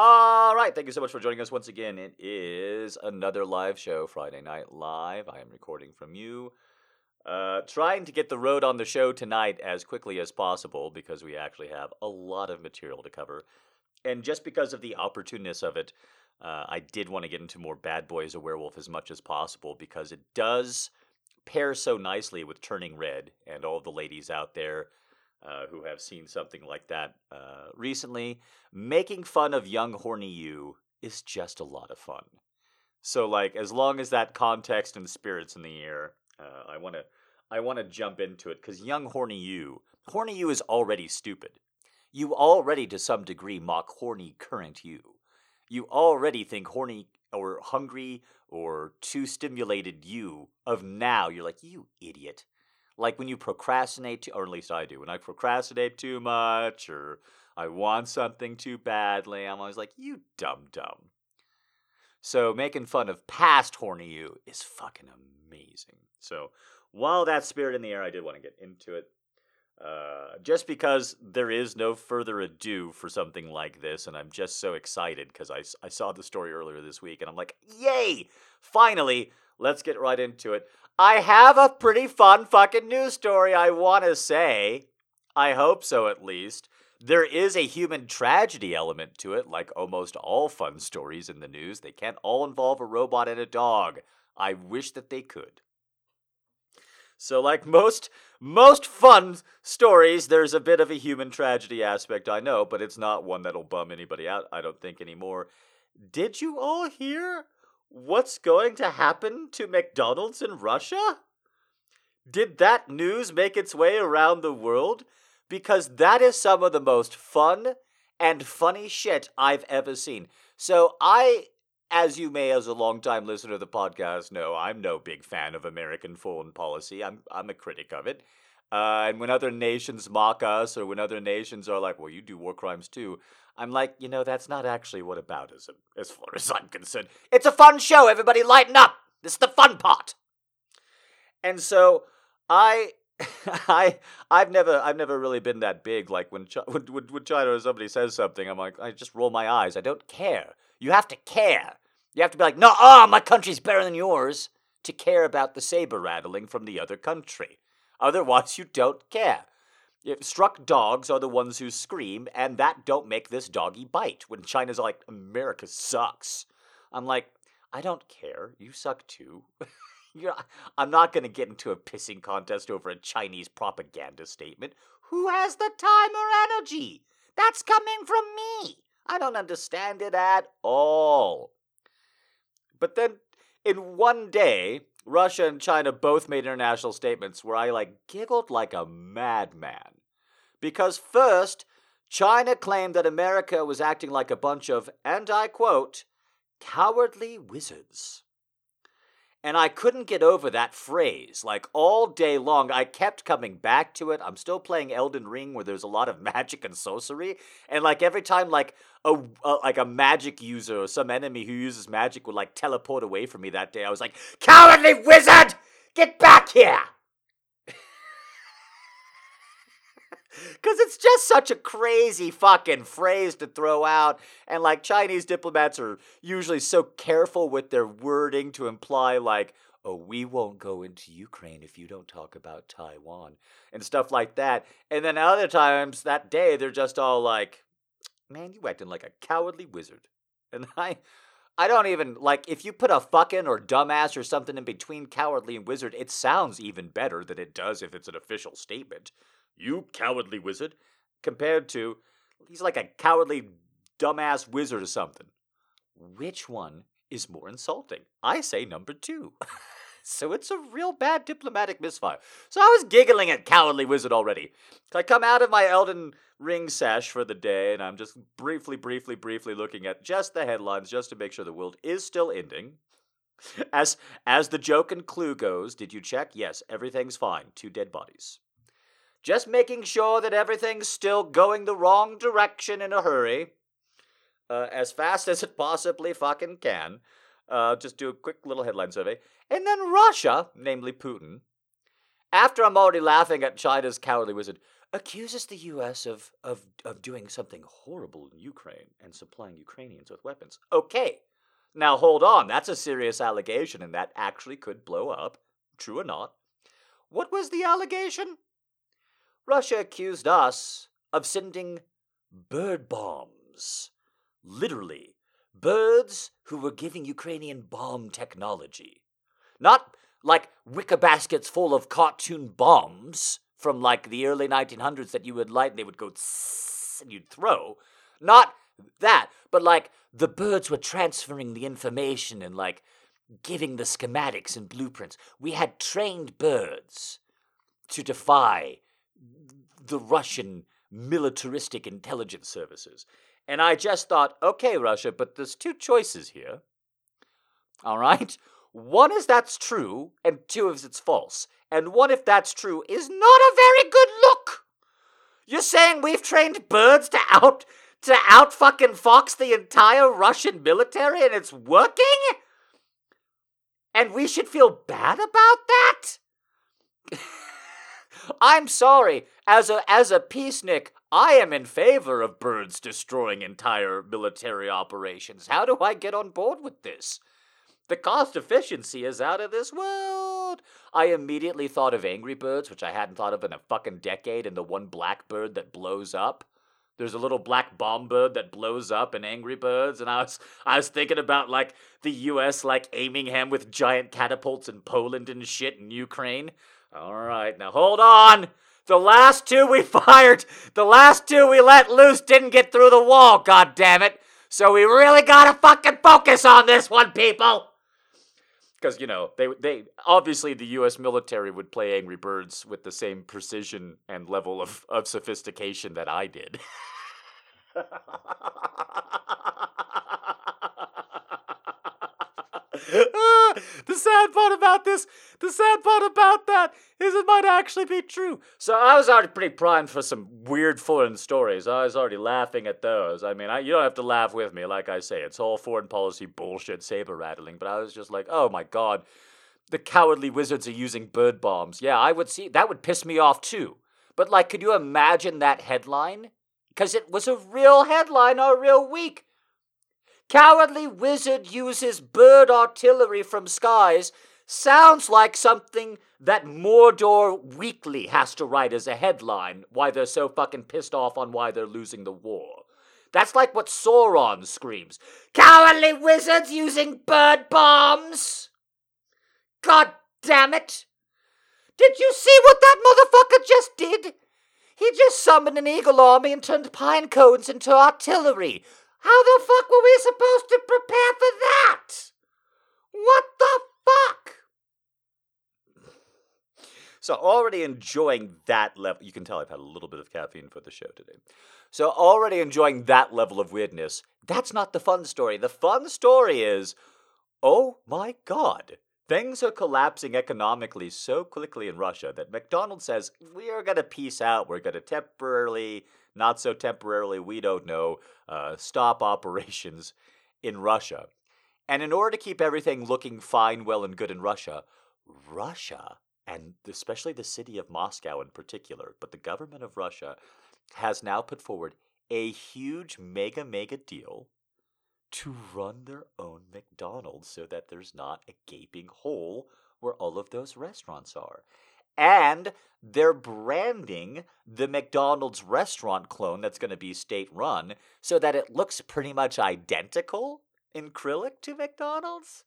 All right, thank you so much for joining us once again. It is another live show, Friday Night Live. I am recording from you. Uh, trying to get the road on the show tonight as quickly as possible because we actually have a lot of material to cover. And just because of the opportuneness of it, uh, I did want to get into more Bad Boys a Werewolf as much as possible because it does pair so nicely with Turning Red and all the ladies out there uh, who have seen something like that uh, recently. Making fun of young, horny you is just a lot of fun. So, like, as long as that context and spirit's in the air, uh, I want to. I want to jump into it because young horny you, horny you is already stupid. You already, to some degree, mock horny current you. You already think horny or hungry or too stimulated you of now. You're like, you idiot. Like when you procrastinate, too, or at least I do, when I procrastinate too much or I want something too badly, I'm always like, you dumb dumb. So making fun of past horny you is fucking amazing. So while that spirit in the air, I did want to get into it. Uh, just because there is no further ado for something like this, and I'm just so excited because I, I saw the story earlier this week, and I'm like, yay! Finally, let's get right into it. I have a pretty fun fucking news story, I want to say. I hope so, at least. There is a human tragedy element to it, like almost all fun stories in the news. They can't all involve a robot and a dog. I wish that they could. So, like most most fun stories, there's a bit of a human tragedy aspect, I know, but it's not one that'll bum anybody out, I don't think, anymore. Did you all hear what's going to happen to McDonald's in Russia? Did that news make its way around the world? Because that is some of the most fun and funny shit I've ever seen. So I as you may, as a longtime listener to the podcast, know, I'm no big fan of American foreign policy. I'm I'm a critic of it. Uh, and when other nations mock us, or when other nations are like, "Well, you do war crimes too," I'm like, you know, that's not actually what aboutism, as far as I'm concerned. It's a fun show. Everybody, lighten up. This is the fun part. And so I I I've never I've never really been that big. Like when when, when China or somebody says something, I'm like I just roll my eyes. I don't care. You have to care. You have to be like, no, ah, my country's better than yours to care about the saber rattling from the other country. Otherwise, you don't care. If struck dogs are the ones who scream, and that don't make this doggy bite. When China's like, America sucks. I'm like, I don't care. You suck too. I'm not going to get into a pissing contest over a Chinese propaganda statement. Who has the time or energy? That's coming from me. I don't understand it at all. But then, in one day, Russia and China both made international statements where I like giggled like a madman. Because first, China claimed that America was acting like a bunch of, and I quote, cowardly wizards. And I couldn't get over that phrase. Like all day long, I kept coming back to it. I'm still playing Elden Ring where there's a lot of magic and sorcery. And like every time like a, a like a magic user or some enemy who uses magic would like teleport away from me that day, I was like, Cowardly wizard! Get back here! Because it's just such a crazy fucking phrase to throw out. And like Chinese diplomats are usually so careful with their wording to imply, like, oh, we won't go into Ukraine if you don't talk about Taiwan and stuff like that. And then other times that day, they're just all like, man, you acting like a cowardly wizard. And I. I don't even like if you put a fucking or dumbass or something in between cowardly and wizard, it sounds even better than it does if it's an official statement. You cowardly wizard, compared to he's like a cowardly dumbass wizard or something. Which one is more insulting? I say number two. so it's a real bad diplomatic misfire. So I was giggling at cowardly wizard already. I come out of my Elden Ring sash for the day, and I'm just briefly, briefly, briefly looking at just the headlines just to make sure the world is still ending. As as the joke and clue goes, did you check? Yes, everything's fine. Two dead bodies just making sure that everything's still going the wrong direction in a hurry, uh, as fast as it possibly fucking can. Uh, just do a quick little headline survey. And then Russia, namely Putin, after I'm already laughing at China's cowardly wizard, accuses the U.S. of, of, of doing something horrible in Ukraine and supplying Ukrainians with weapons. Okay, now hold on, that's a serious allegation and that actually could blow up, true or not. What was the allegation? Russia accused us of sending bird bombs. Literally, birds who were giving Ukrainian bomb technology. Not like wicker baskets full of cartoon bombs from like the early 1900s that you would light and they would go and you'd throw. Not that, but like the birds were transferring the information and like giving the schematics and blueprints. We had trained birds to defy the Russian militaristic intelligence services. And I just thought, okay, Russia, but there's two choices here. All right? One is that's true, and two is it's false. And one, if that's true, is not a very good look. You're saying we've trained birds to out to out fucking fox the entire Russian military and it's working? And we should feel bad about that? I'm sorry. As a as a peacenik, I am in favor of birds destroying entire military operations. How do I get on board with this? The cost efficiency is out of this world. I immediately thought of Angry Birds, which I hadn't thought of in a fucking decade, and the one black bird that blows up. There's a little black bomb bird that blows up in Angry Birds, and I was I was thinking about like the U.S. like aiming him with giant catapults in Poland and shit in Ukraine. All right, now hold on. The last two we fired, the last two we let loose didn't get through the wall. God damn it! So we really gotta fucking focus on this one, people because you know they they obviously the U.S. military would play Angry Birds with the same precision and level of of sophistication that I did. the sad part about this, the sad part about that is it might actually be true. So I was already pretty primed for some weird foreign stories. I was already laughing at those. I mean, I, you don't have to laugh with me, like I say. It's all foreign policy bullshit, saber rattling. But I was just like, oh my god, the cowardly wizards are using bird bombs. Yeah, I would see that would piss me off too. But like, could you imagine that headline? Because it was a real headline or a real week. Cowardly wizard uses bird artillery from skies sounds like something that Mordor Weekly has to write as a headline why they're so fucking pissed off on why they're losing the war. That's like what Sauron screams. Cowardly wizards using bird bombs! God damn it! Did you see what that motherfucker just did? He just summoned an eagle army and turned pine cones into artillery. How the fuck were we supposed to prepare for that? What the fuck? So already enjoying that level. You can tell I've had a little bit of caffeine for the show today. So already enjoying that level of weirdness. That's not the fun story. The fun story is, oh my god, things are collapsing economically so quickly in Russia that McDonald's says we are gonna peace out. We're gonna temporarily not so temporarily, we don't know, uh, stop operations in Russia. And in order to keep everything looking fine, well, and good in Russia, Russia, and especially the city of Moscow in particular, but the government of Russia has now put forward a huge mega, mega deal to run their own McDonald's so that there's not a gaping hole where all of those restaurants are and they're branding the McDonald's restaurant clone that's going to be state run so that it looks pretty much identical in acrylic to McDonald's.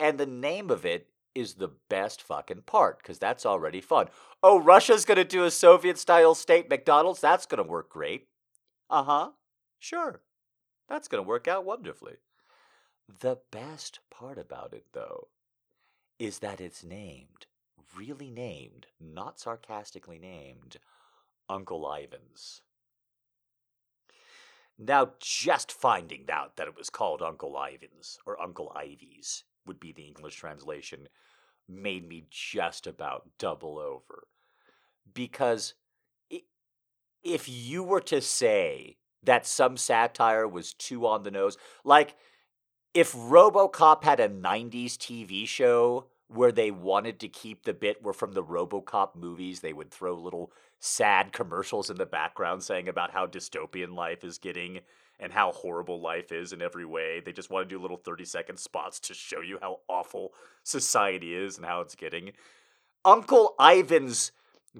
And the name of it is the best fucking part because that's already fun. Oh, Russia's going to do a Soviet style state McDonald's? That's going to work great. Uh huh. Sure. That's going to work out wonderfully. The best part about it, though, is that it's named really named, not sarcastically named, Uncle Ivan's. Now, just finding out that it was called Uncle Ivan's, or Uncle Ivy's, would be the English translation, made me just about double over. Because if you were to say that some satire was too on the nose, like if Robocop had a 90s TV show where they wanted to keep the bit where from the RoboCop movies they would throw little sad commercials in the background saying about how dystopian life is getting and how horrible life is in every way. They just want to do little 30 second spots to show you how awful society is and how it's getting. Uncle Ivan's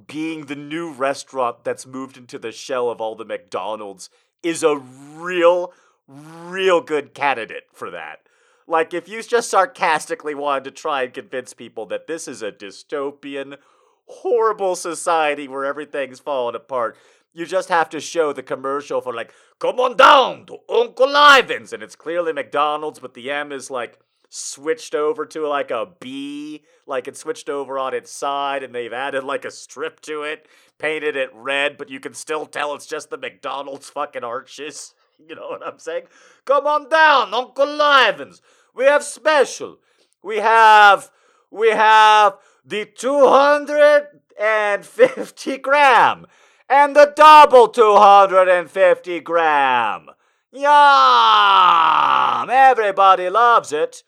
being the new restaurant that's moved into the shell of all the McDonald's is a real, real good candidate for that. Like, if you just sarcastically wanted to try and convince people that this is a dystopian, horrible society where everything's falling apart, you just have to show the commercial for, like, come on down to Uncle Ivan's. And it's clearly McDonald's, but the M is like switched over to like a B, like it switched over on its side, and they've added like a strip to it, painted it red, but you can still tell it's just the McDonald's fucking arches. You know what I'm saying? Come on down, Uncle Ivan's. We have special. We have we have the 250 gram and the double 250 gram. Yum! Everybody loves it.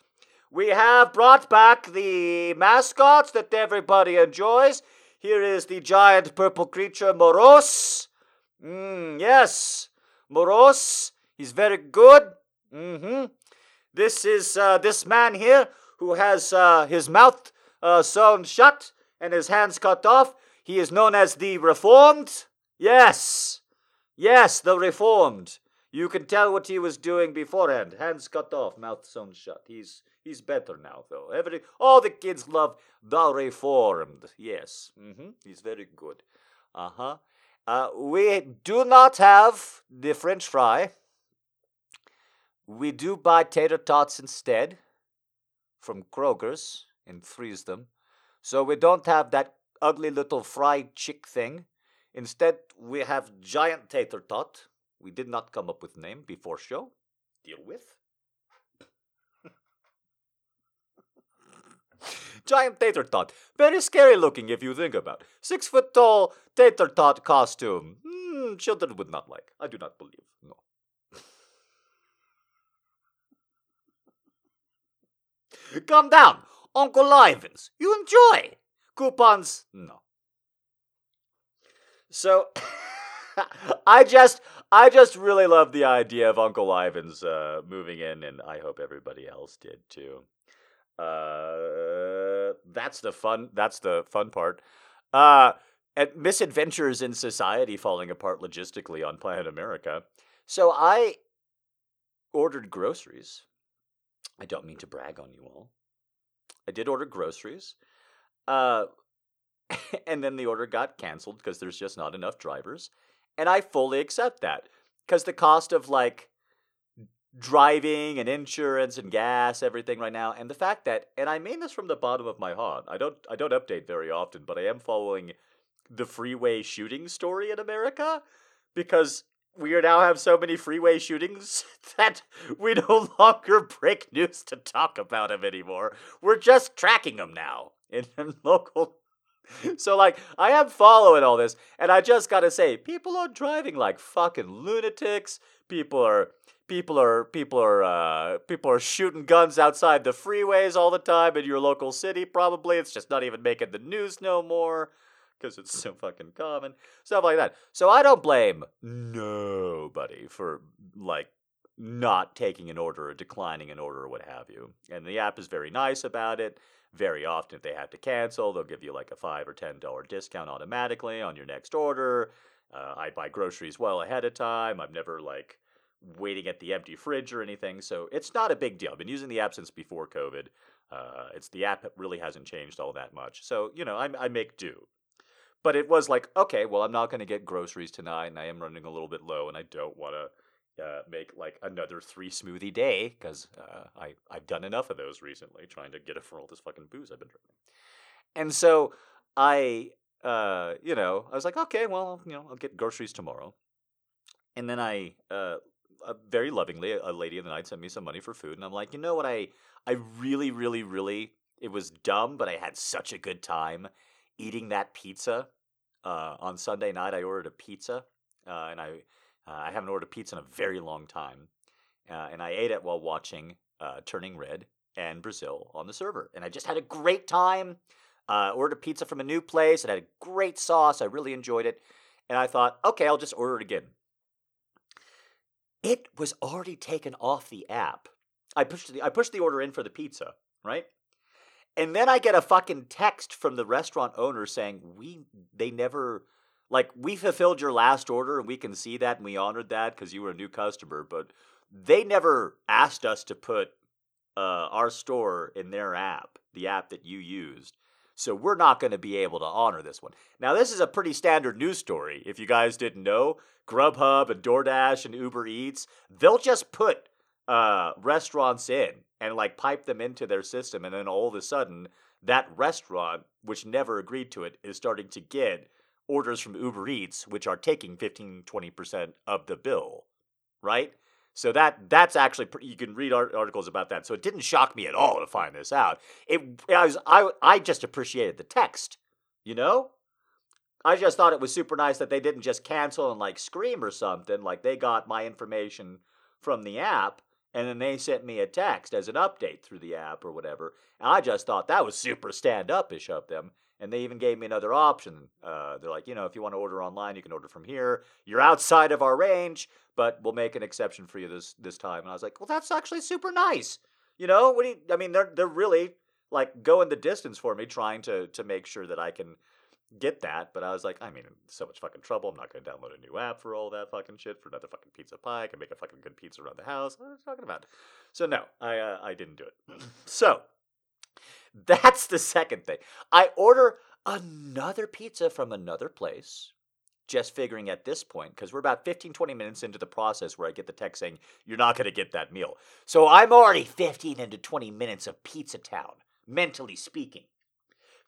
We have brought back the mascots that everybody enjoys. Here is the giant purple creature, Moros. Mm, yes, Moros. He's very good. Mm-hmm. This is uh, this man here who has uh, his mouth uh, sewn shut and his hands cut off. He is known as the Reformed. Yes, yes, the Reformed. You can tell what he was doing beforehand. Hands cut off, mouth sewn shut. He's he's better now, though. Every all the kids love the Reformed. Yes, mm-hmm. he's very good. Uh-huh. Uh We do not have the French fry. We do buy tater tots instead from Kroger's and freeze them. So we don't have that ugly little fried chick thing. Instead, we have giant tater tot. We did not come up with name before show. Deal with. Giant tater tot. Very scary looking if you think about. Six foot tall tater tot costume. Hmm, children would not like. I do not believe. No. Calm down. Uncle Ivan's. You enjoy. Coupons, no. So I just I just really love the idea of Uncle Ivan's uh, moving in, and I hope everybody else did too. Uh, that's the fun. That's the fun part. Uh, and misadventures in society falling apart logistically on Planet America. So I ordered groceries I don't mean to brag on you all. I did order groceries. Uh, and then the order got canceled because there's just not enough drivers. And I fully accept that because the cost of like driving and insurance and gas, everything right now, and the fact that, and I mean this from the bottom of my heart. I don't, I don't update very often, but I am following the freeway shooting story in America because we now have so many freeway shootings that we no longer break news to talk about them anymore. We're just tracking them now in, in local. So like I am following all this, and I just gotta say, people are driving like fucking lunatics. People are people are people are uh, people are shooting guns outside the freeways all the time in your local city. Probably it's just not even making the news no more because it's so fucking common. Stuff like that. So I don't blame nobody for like not taking an order or declining an order or what have you. And the app is very nice about it. Very often, if they have to cancel, they'll give you like a five or ten dollar discount automatically on your next order. Uh, I buy groceries well ahead of time. I've never like waiting at the empty fridge or anything, so it's not a big deal. I've been using the app since before COVID. Uh, it's the app really hasn't changed all that much, so you know I, I make do. But it was like, okay, well, I'm not going to get groceries tonight, and I am running a little bit low, and I don't want to uh, make like another three smoothie day because uh, I I've done enough of those recently, trying to get it for all this fucking booze I've been drinking. And so I, uh, you know, I was like, okay, well, you know, I'll get groceries tomorrow. And then I, uh, very lovingly, a lady in the night sent me some money for food, and I'm like, you know what, I, I really, really, really, it was dumb, but I had such a good time eating that pizza uh, on Sunday night. I ordered a pizza, uh, and I uh, I haven't ordered a pizza in a very long time, uh, and I ate it while watching uh, Turning Red. and Brazil on the server. And I just had a great time. Ordered a pizza from a new place. It had a great sauce. I really enjoyed it. And I thought, okay, I'll just order it again. It was already taken off the app. I pushed the I pushed the order in for the pizza, right? And then I get a fucking text from the restaurant owner saying, "We they never like we fulfilled your last order and we can see that and we honored that because you were a new customer, but they never asked us to put uh, our store in their app, the app that you used. So we're not going to be able to honor this one. Now, this is a pretty standard news story. If you guys didn't know, Grubhub and DoorDash and Uber Eats, they'll just put uh, restaurants in and like pipe them into their system. And then all of a sudden, that restaurant, which never agreed to it, is starting to get orders from Uber Eats, which are taking 15, 20% of the bill, right? So that that's actually pretty, you can read articles about that. So it didn't shock me at all to find this out. It I was I I just appreciated the text, you know. I just thought it was super nice that they didn't just cancel and like scream or something. Like they got my information from the app and then they sent me a text as an update through the app or whatever. And I just thought that was super stand upish of them. And they even gave me another option. Uh, they're like, you know, if you want to order online, you can order from here. You're outside of our range, but we'll make an exception for you this this time. And I was like, well, that's actually super nice. You know, what do you, I mean, they're they're really like going the distance for me, trying to to make sure that I can get that. But I was like, I mean, so much fucking trouble. I'm not going to download a new app for all that fucking shit for another fucking pizza pie. I can make a fucking good pizza around the house. What are you talking about? So no, I uh, I didn't do it. so that's the second thing. I order another pizza from another place, just figuring at this point, because we're about 15, 20 minutes into the process where I get the text saying, you're not going to get that meal. So I'm already 15 into 20 minutes of Pizza Town, mentally speaking.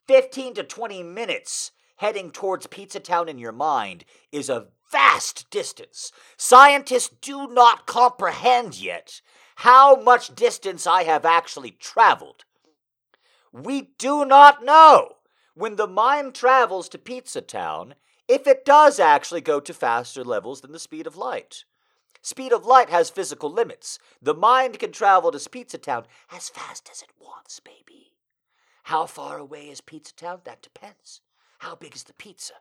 15 to 20 minutes heading towards Pizza Town in your mind is a vast distance. Scientists do not comprehend yet how much distance I have actually traveled. We do not know when the mind travels to Pizza Town if it does actually go to faster levels than the speed of light. Speed of light has physical limits. The mind can travel to Pizza Town as fast as it wants, baby. How far away is Pizza Town? That depends. How big is the pizza?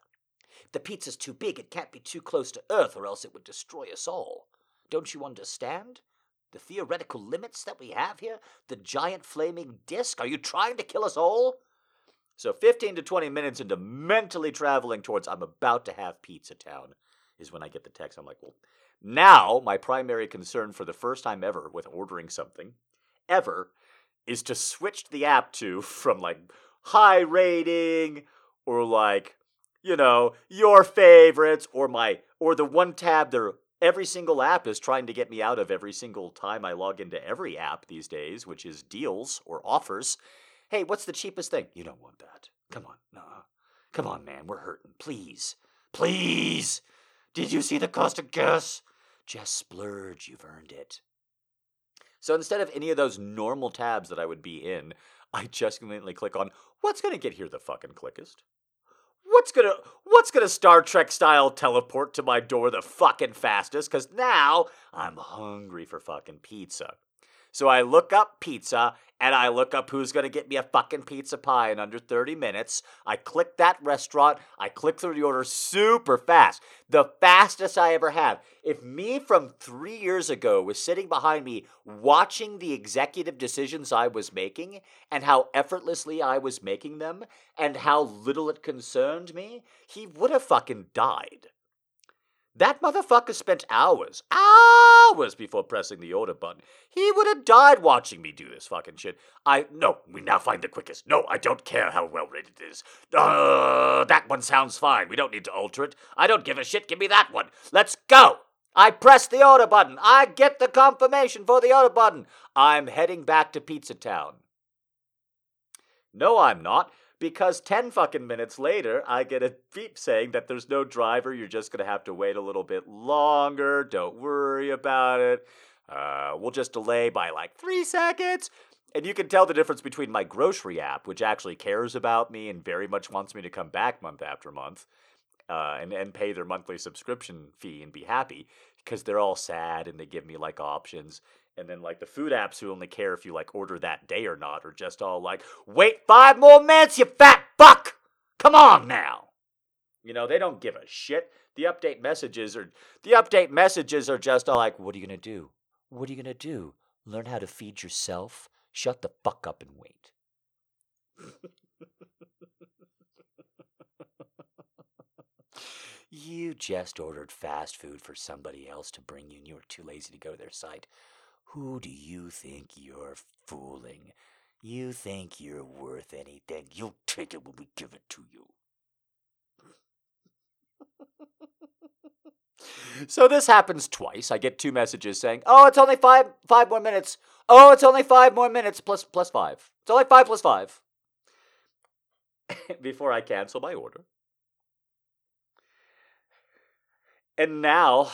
If the pizza's too big, it can't be too close to Earth, or else it would destroy us all. Don't you understand? The theoretical limits that we have here? The giant flaming disk? Are you trying to kill us all? So 15 to 20 minutes into mentally traveling towards I'm about to have Pizza Town is when I get the text. I'm like, well, now my primary concern for the first time ever with ordering something, ever, is to switch the app to from like high rating or like, you know, your favorites or my or the one tab there every single app is trying to get me out of every single time I log into every app these days, which is deals or offers. Hey, what's the cheapest thing? You don't want that. Come on, no. Come on, man, we're hurting. Please. Please. Did you see the cost of gas? Just splurge, you've earned it. So instead of any of those normal tabs that I would be in, I just conveniently click on what's going to get here the fucking quickest. What's gonna what's gonna Star Trek style teleport to my door the fucking fastest? Cause now I'm hungry for fucking pizza. So I look up pizza and I look up who's going to get me a fucking pizza pie in under 30 minutes. I click that restaurant. I click through the order super fast. The fastest I ever have. If me from three years ago was sitting behind me watching the executive decisions I was making and how effortlessly I was making them and how little it concerned me, he would have fucking died. That motherfucker spent hours, hours before pressing the order button. He would have died watching me do this fucking shit. I no, we now find the quickest. No, I don't care how well rated it is. Uh, that one sounds fine. We don't need to alter it. I don't give a shit. Give me that one. Let's go. I press the order button. I get the confirmation for the order button. I'm heading back to Pizza Town. No, I'm not because 10 fucking minutes later, I get a beep saying that there's no driver. You're just going to have to wait a little bit longer. Don't worry about it. Uh, we'll just delay by like three seconds. And you can tell the difference between my grocery app, which actually cares about me and very much wants me to come back month after month uh, and, and pay their monthly subscription fee and be happy, because they're all sad and they give me like options. And then like the food apps who only care if you like order that day or not are just all like, wait five more minutes, you fat fuck! Come on now. You know, they don't give a shit. The update messages are the update messages are just all like, what are you gonna do? What are you gonna do? Learn how to feed yourself? Shut the fuck up and wait. you just ordered fast food for somebody else to bring you and you were too lazy to go to their site. Who do you think you're fooling? You think you're worth anything? You'll take it when we give it to you. so this happens twice. I get two messages saying, "Oh, it's only five five more minutes. Oh, it's only five more minutes plus plus five. It's only five plus five. Before I cancel my order. And now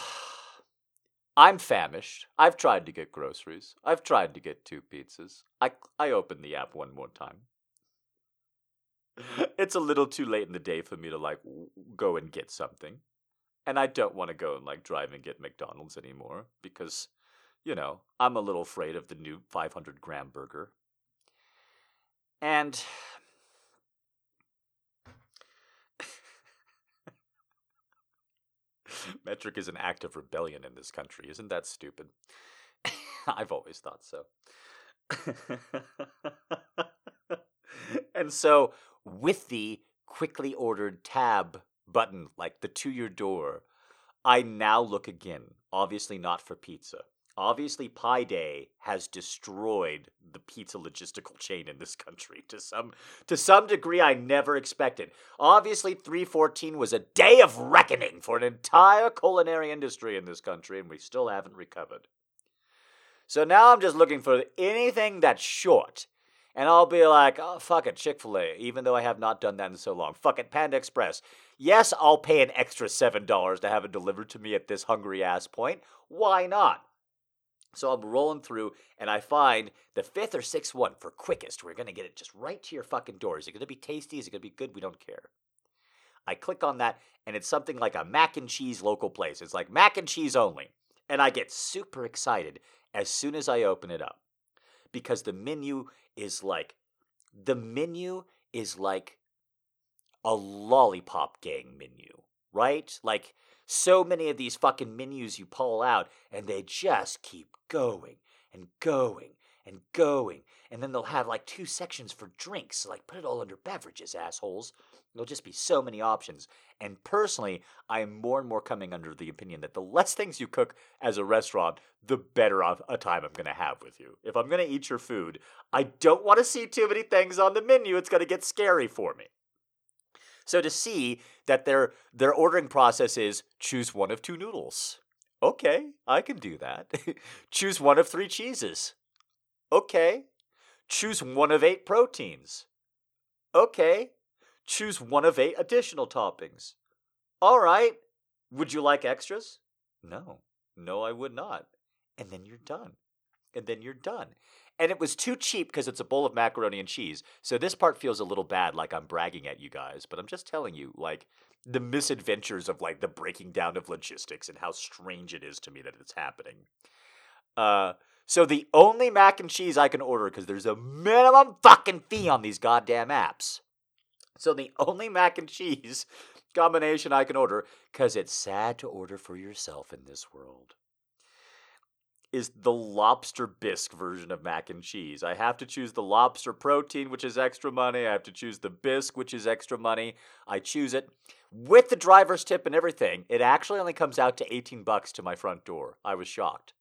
I'm famished. I've tried to get groceries. I've tried to get two pizzas. I, I open the app one more time. it's a little too late in the day for me to like go and get something. And I don't want to go and like drive and get McDonald's anymore because, you know, I'm a little afraid of the new 500 gram burger. And Metric is an act of rebellion in this country. Isn't that stupid? I've always thought so. and so, with the quickly ordered tab button, like the to your door, I now look again. Obviously, not for pizza. Obviously, Pi Day has destroyed the pizza logistical chain in this country to some to some degree I never expected. Obviously, 314 was a day of reckoning for an entire culinary industry in this country, and we still haven't recovered. So now I'm just looking for anything that's short. And I'll be like, oh, fuck it, Chick fil A, even though I have not done that in so long. Fuck it, Panda Express. Yes, I'll pay an extra $7 to have it delivered to me at this hungry ass point. Why not? So I'm rolling through and I find the fifth or sixth one for quickest. We're going to get it just right to your fucking door. Is it going to be tasty? Is it going to be good? We don't care. I click on that and it's something like a mac and cheese local place. It's like mac and cheese only. And I get super excited as soon as I open it up because the menu is like, the menu is like a lollipop gang menu, right? Like, so many of these fucking menus you pull out and they just keep going and going and going. And then they'll have like two sections for drinks. So like put it all under beverages, assholes. There'll just be so many options. And personally, I am more and more coming under the opinion that the less things you cook as a restaurant, the better of a time I'm going to have with you. If I'm going to eat your food, I don't want to see too many things on the menu. It's going to get scary for me. So to see that their their ordering process is choose one of two noodles. Okay, I can do that. choose one of three cheeses. Okay. Choose one of eight proteins. Okay. Choose one of eight additional toppings. All right. Would you like extras? No. No, I would not. And then you're done. And then you're done. And it was too cheap because it's a bowl of macaroni and cheese. So this part feels a little bad, like I'm bragging at you guys. But I'm just telling you, like, the misadventures of, like, the breaking down of logistics and how strange it is to me that it's happening. Uh, so the only mac and cheese I can order, because there's a minimum fucking fee on these goddamn apps. So the only mac and cheese combination I can order, because it's sad to order for yourself in this world is the lobster bisque version of mac and cheese. I have to choose the lobster protein, which is extra money. I have to choose the bisque, which is extra money. I choose it with the driver's tip and everything. It actually only comes out to 18 bucks to my front door. I was shocked.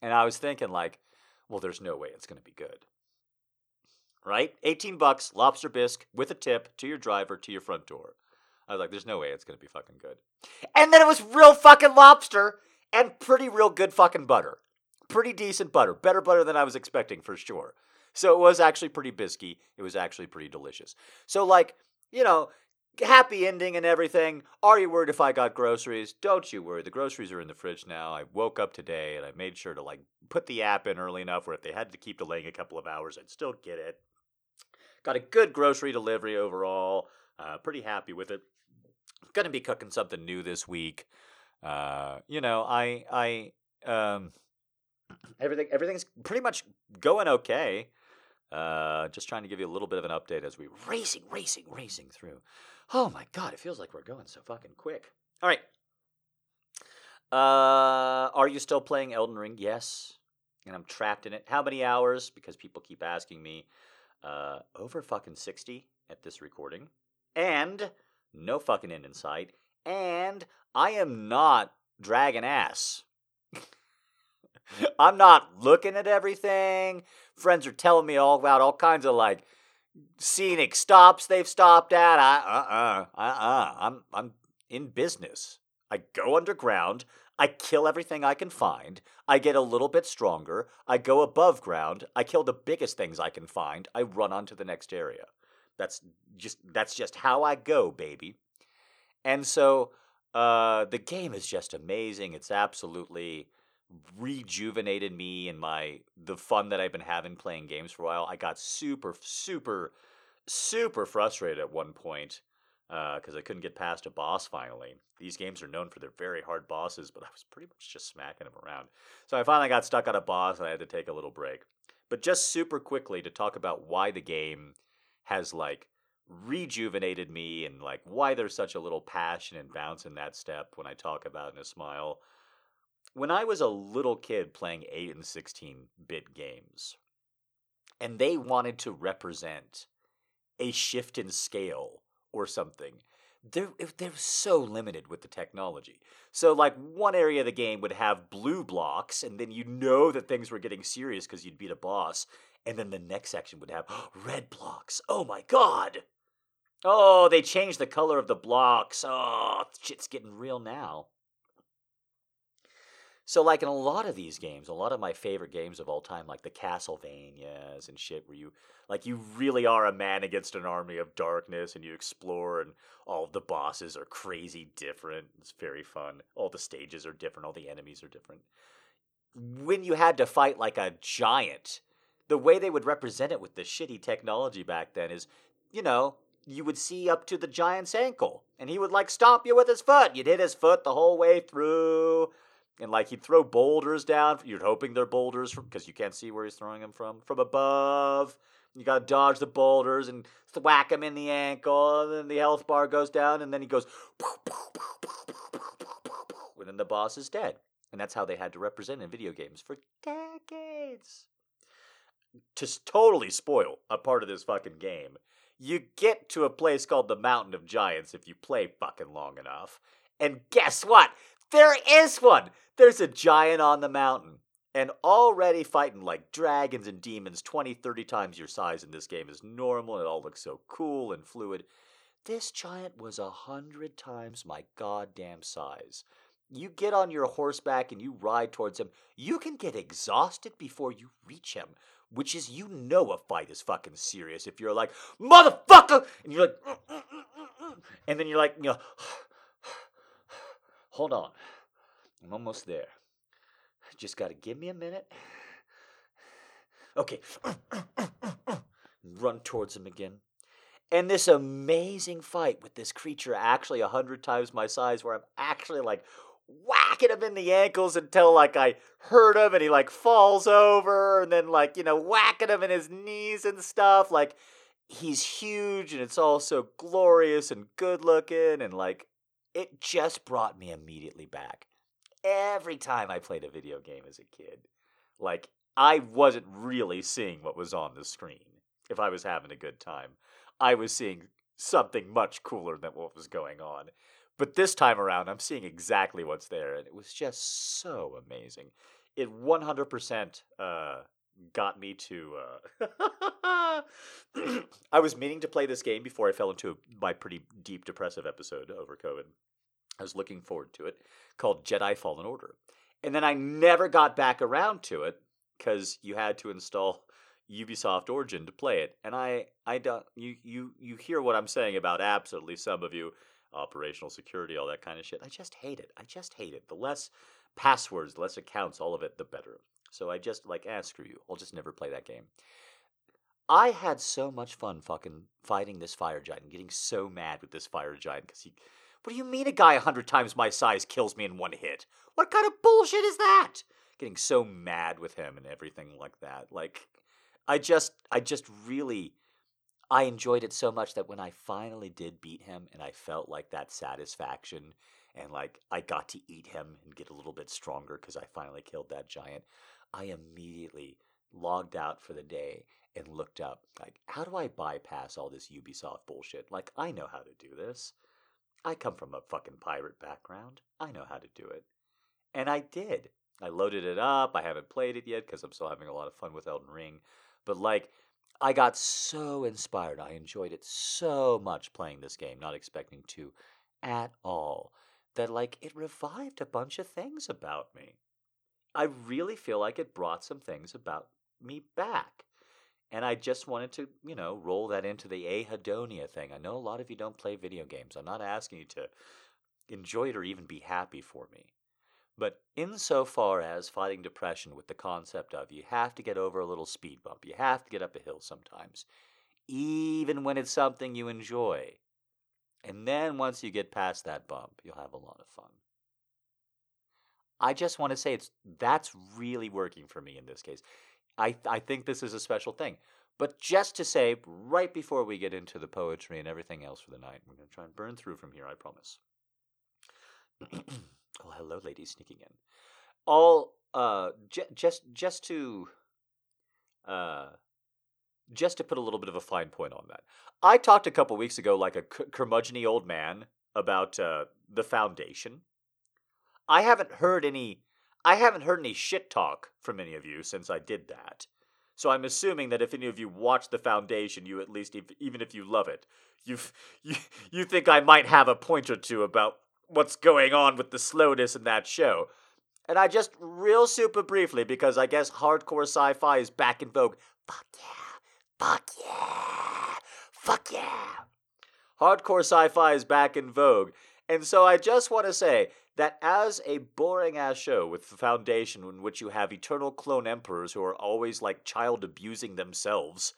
And I was thinking like, well, there's no way it's going to be good. Right? 18 bucks, lobster bisque with a tip to your driver to your front door. I was like, there's no way it's going to be fucking good. And then it was real fucking lobster and pretty real good fucking butter pretty decent butter. Better butter than I was expecting for sure. So it was actually pretty bisky. It was actually pretty delicious. So, like, you know, happy ending and everything. Are you worried if I got groceries? Don't you worry. The groceries are in the fridge now. I woke up today and I made sure to, like, put the app in early enough where if they had to keep delaying a couple of hours, I'd still get it. Got a good grocery delivery overall. Uh, pretty happy with it. Gonna be cooking something new this week. Uh, you know, I I um everything everything's pretty much going okay. Uh, just trying to give you a little bit of an update as we racing, racing, racing through. Oh my god, it feels like we're going so fucking quick. All right. Uh, are you still playing Elden Ring? Yes. And I'm trapped in it. How many hours? Because people keep asking me. Uh, over fucking 60 at this recording. And no fucking end in sight. And I am not dragging ass. I'm not looking at everything. Friends are telling me all about all kinds of like scenic stops they've stopped at. I uh uh uh uh. I'm I'm in business. I go underground. I kill everything I can find. I get a little bit stronger. I go above ground. I kill the biggest things I can find. I run on to the next area. That's just that's just how I go, baby. And so uh, the game is just amazing. It's absolutely rejuvenated me and my the fun that I've been having playing games for a while. I got super super super frustrated at one point because uh, I couldn't get past a boss finally. These games are known for their very hard bosses, but I was pretty much just smacking them around. So I finally got stuck on a boss and I had to take a little break. But just super quickly to talk about why the game has like rejuvenated me and like why there's such a little passion and bounce in that step when I talk about in a smile. When I was a little kid playing 8 and 16 bit games, and they wanted to represent a shift in scale or something. They're, they're so limited with the technology. So, like, one area of the game would have blue blocks, and then you know that things were getting serious because you'd beat a boss. And then the next section would have red blocks. Oh my god! Oh, they changed the color of the blocks. Oh, shit's getting real now. So, like in a lot of these games, a lot of my favorite games of all time, like the Castlevanias and shit, where you like you really are a man against an army of darkness, and you explore, and all the bosses are crazy different. It's very fun. All the stages are different. All the enemies are different. When you had to fight like a giant, the way they would represent it with the shitty technology back then is, you know, you would see up to the giant's ankle, and he would like stomp you with his foot. You'd hit his foot the whole way through and like he'd throw boulders down. You're hoping they're boulders because you can't see where he's throwing them from. From above, you gotta dodge the boulders and whack him in the ankle, and then the health bar goes down, and then he goes, and then the boss is dead. And that's how they had to represent in video games for decades. To totally spoil a part of this fucking game, you get to a place called the Mountain of Giants if you play fucking long enough. And guess what? There is one! There's a giant on the mountain. And already fighting like dragons and demons 20, 30 times your size in this game is normal. It all looks so cool and fluid. This giant was a hundred times my goddamn size. You get on your horseback and you ride towards him, you can get exhausted before you reach him, which is you know a fight is fucking serious if you're like, motherfucker! And you're like, mm, mm, mm, and then you're like, you know, hold on. I'm almost there. Just got to give me a minute. Okay. Run towards him again. And this amazing fight with this creature, actually a hundred times my size, where I'm actually like whacking him in the ankles until like I hurt him and he like falls over, and then like, you know, whacking him in his knees and stuff. Like, he's huge and it's all so glorious and good looking, and like, it just brought me immediately back every time I played a video game as a kid. Like, I wasn't really seeing what was on the screen if I was having a good time. I was seeing something much cooler than what was going on. But this time around, I'm seeing exactly what's there, and it was just so amazing. It 100% uh, got me to. Uh I was meaning to play this game before I fell into my pretty deep depressive episode over COVID. I was looking forward to it, called Jedi Fallen Order. And then I never got back around to it because you had to install Ubisoft Origin to play it. And I, I don't, you, you, you hear what I'm saying about absolutely some of you, operational security, all that kind of shit. I just hate it. I just hate it. The less passwords, the less accounts, all of it, the better. So I just like, ah, screw you. I'll just never play that game. I had so much fun fucking fighting this fire giant getting so mad with this fire giant because he What do you mean a guy a hundred times my size kills me in one hit? What kind of bullshit is that? Getting so mad with him and everything like that. Like, I just, I just really, I enjoyed it so much that when I finally did beat him and I felt like that satisfaction and like I got to eat him and get a little bit stronger because I finally killed that giant, I immediately logged out for the day and looked up like how do I bypass all this Ubisoft bullshit? Like I know how to do this. I come from a fucking pirate background. I know how to do it. And I did. I loaded it up. I haven't played it yet because I'm still having a lot of fun with Elden Ring. But like I got so inspired. I enjoyed it so much playing this game, not expecting to at all, that like it revived a bunch of things about me. I really feel like it brought some things about me back. And I just wanted to, you know, roll that into the anhedonia thing. I know a lot of you don't play video games. I'm not asking you to enjoy it or even be happy for me. But insofar as fighting depression with the concept of you have to get over a little speed bump, you have to get up a hill sometimes, even when it's something you enjoy. And then once you get past that bump, you'll have a lot of fun. I just want to say it's that's really working for me in this case. I I think this is a special thing. But just to say, right before we get into the poetry and everything else for the night, we're going to try and burn through from here, I promise. oh, hello, ladies sneaking in. All, uh, j- just, just to, uh, just to put a little bit of a fine point on that. I talked a couple weeks ago, like a curmudgeony old man, about uh, the foundation. I haven't heard any I haven't heard any shit talk from any of you since I did that. So I'm assuming that if any of you watch The Foundation, you at least, even if you love it, you you you think I might have a point or two about what's going on with the slowness in that show. And I just real super briefly because I guess hardcore sci-fi is back in vogue. Fuck yeah, fuck yeah, fuck yeah. Hardcore sci-fi is back in vogue, and so I just want to say that as a boring ass show with the Foundation, in which you have eternal clone emperors who are always like child abusing themselves,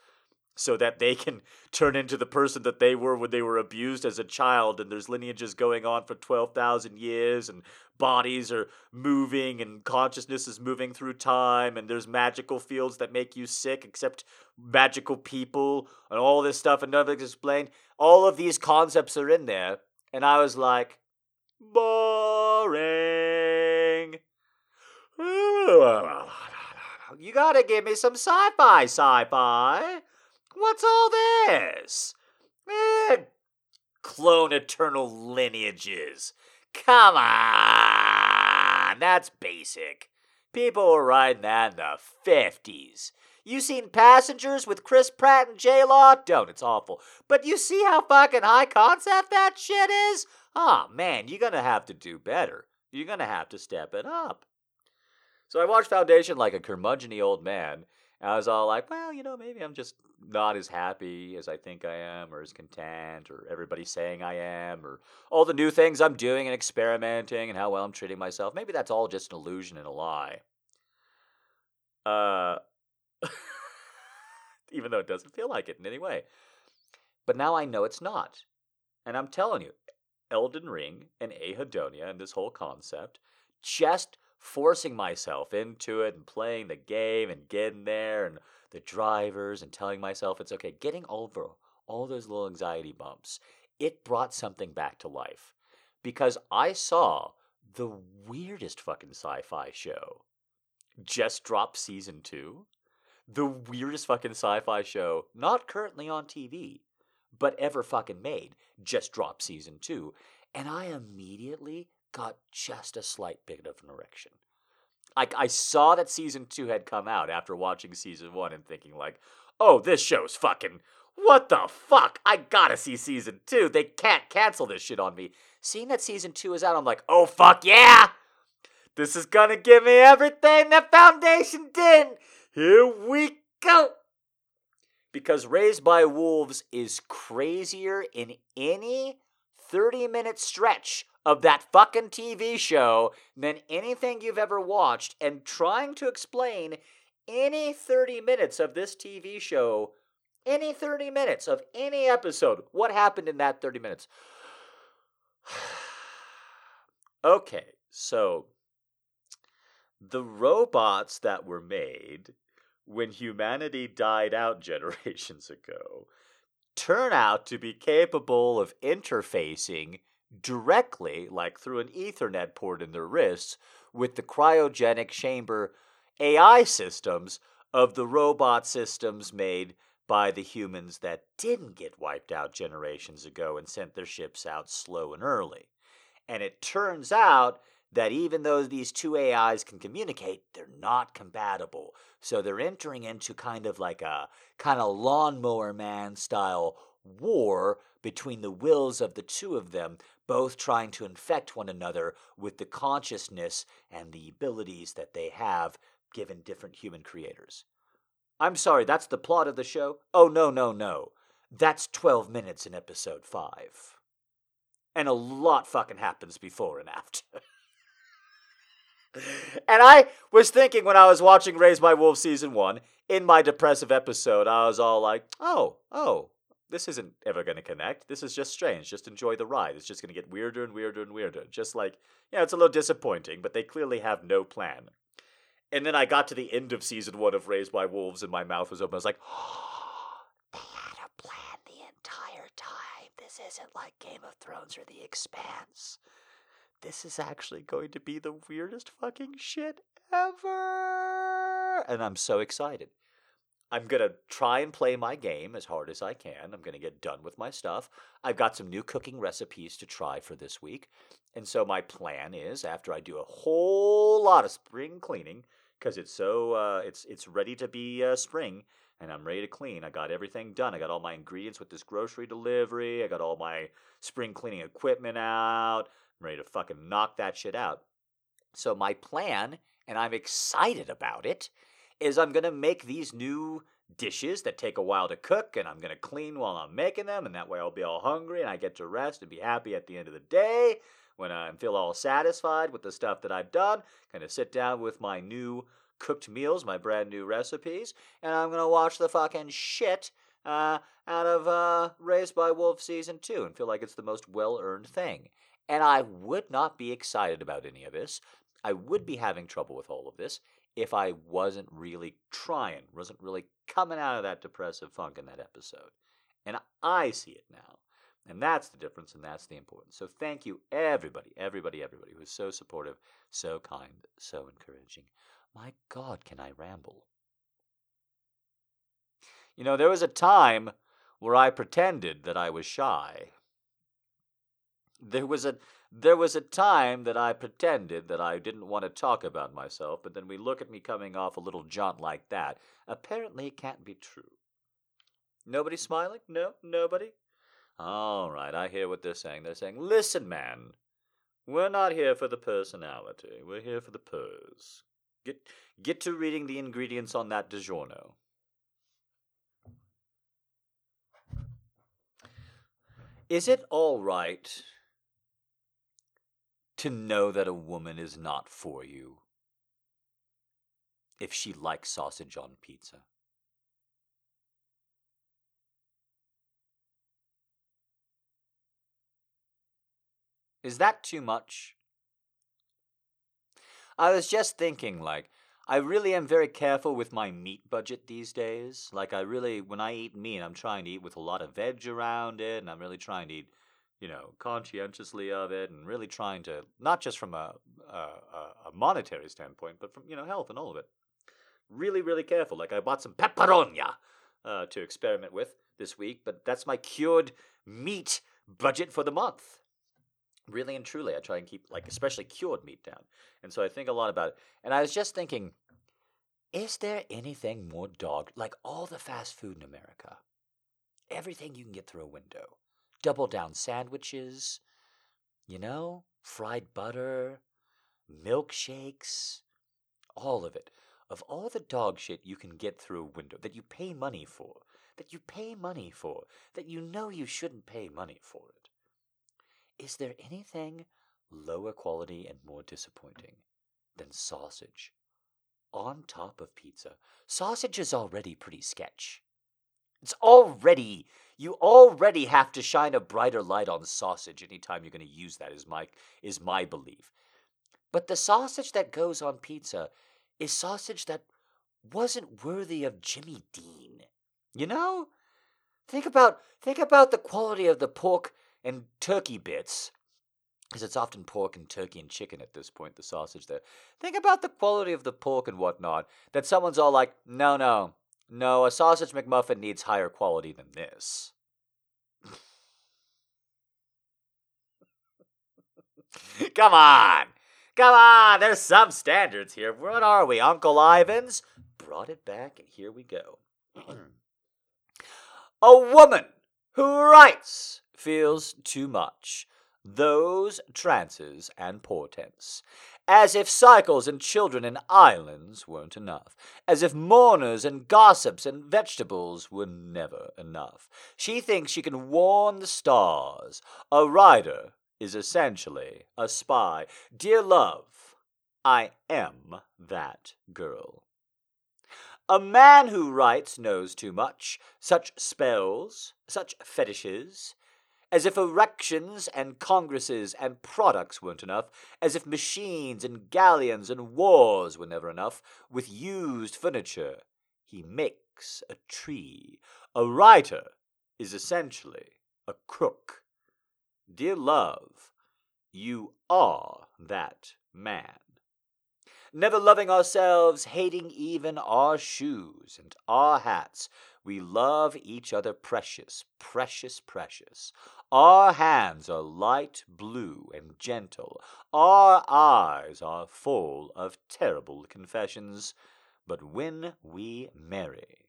so that they can turn into the person that they were when they were abused as a child, and there's lineages going on for 12,000 years, and bodies are moving, and consciousness is moving through time, and there's magical fields that make you sick, except magical people, and all this stuff, and it's explained. All of these concepts are in there, and I was like, boring. You gotta give me some sci fi, sci fi. What's all this? Eh, clone eternal lineages. Come on, that's basic. People were writing that in the 50s. You seen Passengers with Chris Pratt and J Law? Don't, it's awful. But you see how fucking high concept that shit is? Oh man, you're gonna have to do better. You're gonna have to step it up. So I watched Foundation like a curmudgeony old man. And I was all like, well, you know, maybe I'm just not as happy as I think I am, or as content, or everybody's saying I am, or all the new things I'm doing and experimenting and how well I'm treating myself. Maybe that's all just an illusion and a lie. Uh, even though it doesn't feel like it in any way. But now I know it's not. And I'm telling you, Elden Ring and anhedonia and this whole concept, just forcing myself into it and playing the game and getting there and the drivers and telling myself it's okay, getting over all those little anxiety bumps, it brought something back to life. Because I saw the weirdest fucking sci fi show just drop season two. The weirdest fucking sci fi show, not currently on TV, but ever fucking made, just dropped season two. And I immediately got just a slight bit of an erection. I, I saw that season two had come out after watching season one and thinking, like, oh, this show's fucking. What the fuck? I gotta see season two. They can't cancel this shit on me. Seeing that season two is out, I'm like, oh, fuck yeah! This is gonna give me everything that Foundation did! Here we go! because Raised by Wolves is crazier in any 30 minute stretch of that fucking TV show than anything you've ever watched, and trying to explain any 30 minutes of this TV show, any 30 minutes of any episode, what happened in that 30 minutes. Okay, so the robots that were made when humanity died out generations ago turn out to be capable of interfacing directly, like through an Ethernet port in their wrists, with the cryogenic chamber AI systems of the robot systems made by the humans that didn't get wiped out generations ago and sent their ships out slow and early. And it turns out that even though these two AIs can communicate, they're not compatible. So they're entering into kind of like a kind of lawnmower man style war between the wills of the two of them, both trying to infect one another with the consciousness and the abilities that they have given different human creators. I'm sorry, that's the plot of the show? Oh, no, no, no. That's 12 minutes in episode 5. And a lot fucking happens before and after. and I was thinking when I was watching Raised by Wolves season 1, in my depressive episode, I was all like, oh, oh, this isn't ever going to connect. This is just strange. Just enjoy the ride. It's just going to get weirder and weirder and weirder. Just like, yeah, it's a little disappointing, but they clearly have no plan. And then I got to the end of season one of Raised by Wolves, and my mouth was open. I was like, oh, they had a plan the entire time. This isn't like Game of Thrones or The Expanse. This is actually going to be the weirdest fucking shit ever. And I'm so excited. I'm going to try and play my game as hard as I can. I'm going to get done with my stuff. I've got some new cooking recipes to try for this week. And so my plan is after I do a whole lot of spring cleaning cuz it's so uh, it's it's ready to be uh, spring and I'm ready to clean. I got everything done. I got all my ingredients with this grocery delivery. I got all my spring cleaning equipment out. I'm ready to fucking knock that shit out. So my plan and I'm excited about it is I'm to make these new dishes that take a while to cook and I'm to clean while I'm making them and that way I'll be all hungry and I get to rest and be happy at the end of the day when I feel all satisfied with the stuff that I've done. Kind of sit down with my new cooked meals, my brand new recipes, and I'm to watch the fucking shit uh, out of uh, Raised by Wolf season 2 and feel like it's the most well-earned thing. And I would not be excited about any of this. I would be having trouble with all of this if I wasn't really trying, wasn't really coming out of that depressive funk in that episode. And I see it now. And that's the difference, and that's the importance. So thank you, everybody, everybody, everybody who is so supportive, so kind, so encouraging. My God, can I ramble? You know, there was a time where I pretended that I was shy. There was a there was a time that I pretended that I didn't want to talk about myself, but then we look at me coming off a little jaunt like that. Apparently, it can't be true. Nobody smiling? No, nobody? All right, I hear what they're saying. They're saying, listen, man, we're not here for the personality. We're here for the pose. Get, get to reading the ingredients on that DiGiorno. Is it all right to know that a woman is not for you if she likes sausage on pizza. Is that too much? I was just thinking, like, I really am very careful with my meat budget these days. Like, I really, when I eat meat, I'm trying to eat with a lot of veg around it, and I'm really trying to eat you know, conscientiously of it and really trying to, not just from a, a, a monetary standpoint, but from, you know, health and all of it. Really, really careful. Like I bought some pepperonia uh, to experiment with this week, but that's my cured meat budget for the month. Really and truly, I try and keep, like, especially cured meat down. And so I think a lot about it. And I was just thinking, is there anything more dog, like all the fast food in America? Everything you can get through a window double down sandwiches, you know, fried butter, milkshakes, all of it. Of all the dog shit you can get through a window that you pay money for, that you pay money for, that you know you shouldn't pay money for it, is there anything lower quality and more disappointing than sausage on top of pizza? Sausage is already pretty sketch. It's already you already have to shine a brighter light on sausage anytime you're going to use that is my is my belief. But the sausage that goes on pizza is sausage that wasn't worthy of Jimmy Dean. You know? Think about think about the quality of the pork and turkey bits. Because it's often pork and turkey and chicken at this point, the sausage there. Think about the quality of the pork and whatnot. That someone's all like, no, no, no, a sausage McMuffin needs higher quality than this. Come on! Come on! There's some standards here. What are we, Uncle Ivan's? Brought it back, and here we go. a woman who writes feels too much. Those trances and portents as if cycles and children and islands weren't enough, as if mourners and gossips and vegetables were never enough. She thinks she can warn the stars. A writer is essentially a spy. Dear love, I am that girl. A man who writes knows too much, such spells, such fetishes, as if erections and congresses and products weren't enough, as if machines and galleons and wars were never enough, with used furniture. He makes a tree. A writer is essentially a crook. Dear love, you are that man. Never loving ourselves, hating even our shoes and our hats, we love each other precious, precious, precious. Our hands are light blue and gentle. Our eyes are full of terrible confessions. But when we marry,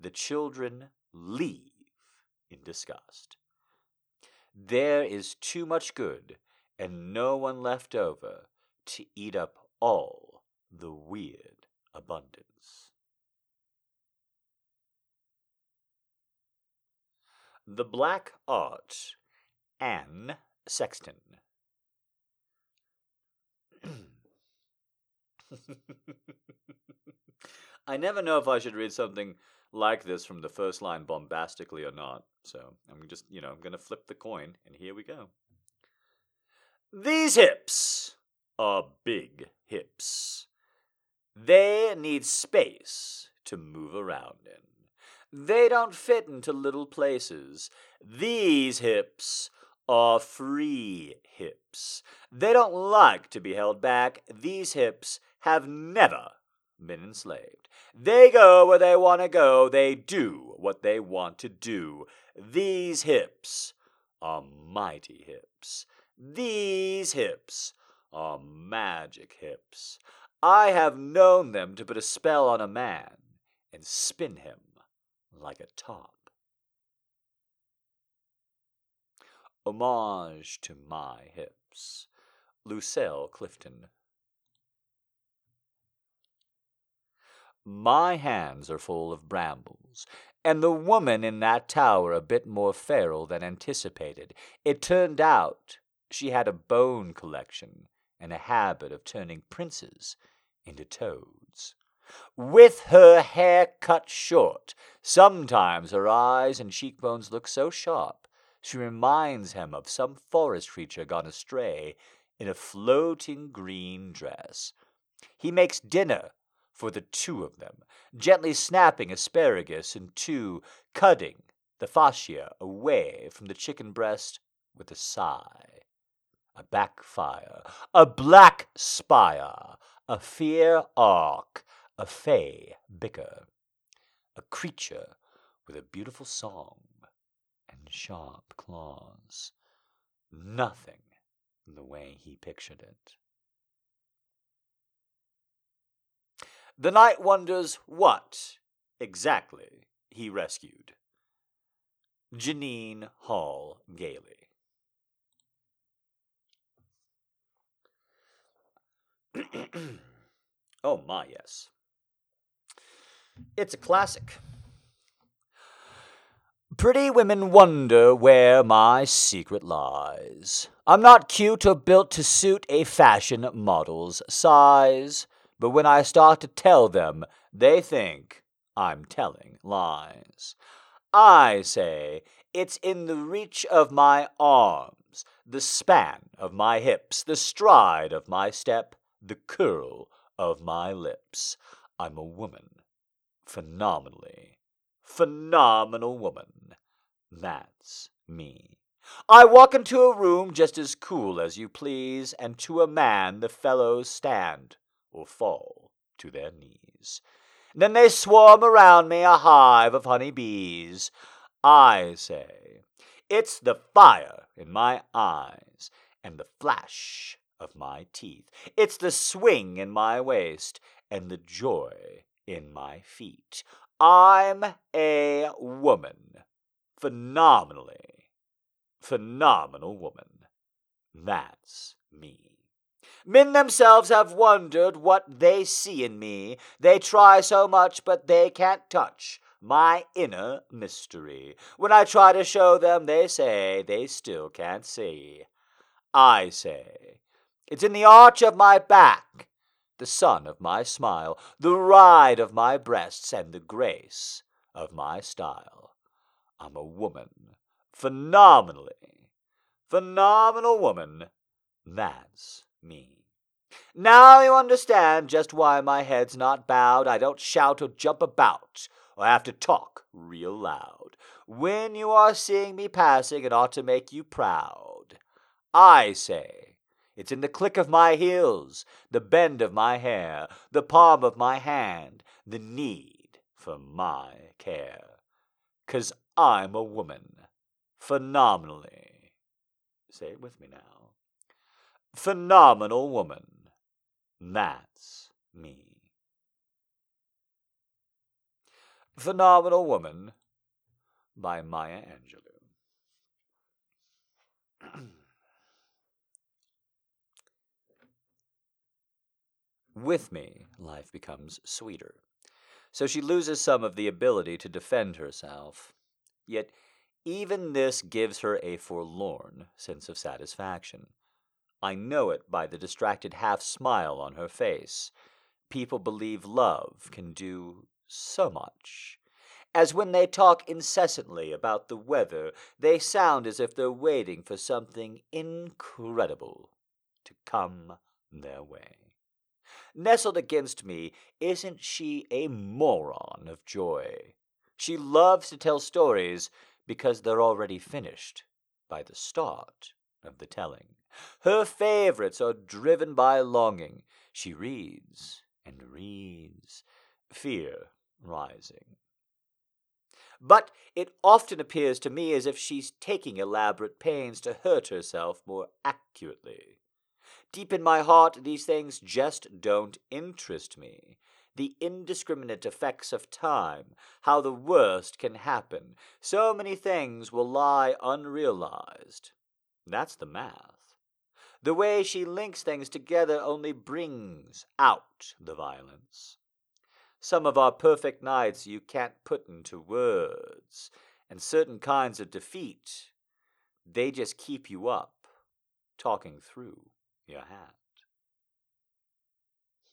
the children leave in disgust. There is too much good and no one left over to eat up all the weird abundance. The Black Art, Anne Sexton. I never know if I should read something like this from the first line bombastically or not. So I'm just, you know, I'm going to flip the coin, and here we go. These hips are big hips. They need space to move around in. They don't fit into little places. These hips are free hips. They don't like to be held back. These hips have never been enslaved. They go where they want to go. They do what they want to do. These hips are mighty hips. These hips are magic hips. I have known them to put a spell on a man and spin him like a top. Homage to my hips. Lucille Clifton. My hands are full of brambles, and the woman in that tower a bit more feral than anticipated. It turned out she had a bone collection and a habit of turning princes into toads with her hair cut short. Sometimes her eyes and cheekbones look so sharp, she reminds him of some forest creature gone astray in a floating green dress. He makes dinner for the two of them, gently snapping asparagus in two, cutting the fascia away from the chicken breast with a sigh. A backfire, a black spire, a fear arc, a fey bicker, a creature with a beautiful song and sharp claws. Nothing the way he pictured it. The knight wonders what exactly he rescued. Jeannine Hall Gailey. oh my, yes. It's a classic. Pretty women wonder where my secret lies. I'm not cute or built to suit a fashion model's size, but when I start to tell them, they think I'm telling lies. I say, it's in the reach of my arms, the span of my hips, the stride of my step, the curl of my lips. I'm a woman. Phenomenally. Phenomenal woman. That's me. I walk into a room just as cool as you please, and to a man the fellows stand or fall to their knees. Then they swarm around me, a hive of honey bees. I say, it's the fire in my eyes and the flash of my teeth. It's the swing in my waist and the joy in my feet. I'm a woman. Phenomenally. Phenomenal woman. That's me. Men themselves have wondered what they see in me. They try so much, but they can't touch my inner mystery. When I try to show them, they say they still can't see. I say, it's in the arch of my back, the sun of my smile, the ride of my breasts, and the grace of my style. I'm a woman, phenomenally, phenomenal woman. That's me. Now you understand just why my head's not bowed. I don't shout or jump about, or have to talk real loud. When you are seeing me passing, it ought to make you proud. I say, it's in the click of my heels, the bend of my hair, the palm of my hand, the need for my care. 'Cause I'm a woman, phenomenally. Say it with me now. Phenomenal woman. That's me. Phenomenal Woman by Maya Angelou. With me, life becomes sweeter. So she loses some of the ability to defend herself. Yet, even this gives her a forlorn sense of satisfaction. I know it by the distracted half smile on her face. People believe love can do so much. As when they talk incessantly about the weather, they sound as if they're waiting for something incredible to come their way. Nestled against me, isn't she a moron of joy? She loves to tell stories because they're already finished by the start of the telling. Her favorites are driven by longing. She reads and reads, fear rising. But it often appears to me as if she's taking elaborate pains to hurt herself more accurately. Deep in my heart, these things just don't interest me. The indiscriminate effects of time, how the worst can happen. So many things will lie unrealized. That's the math. The way she links things together only brings out the violence. Some of our perfect nights you can't put into words, and certain kinds of defeat, they just keep you up, talking through your hat.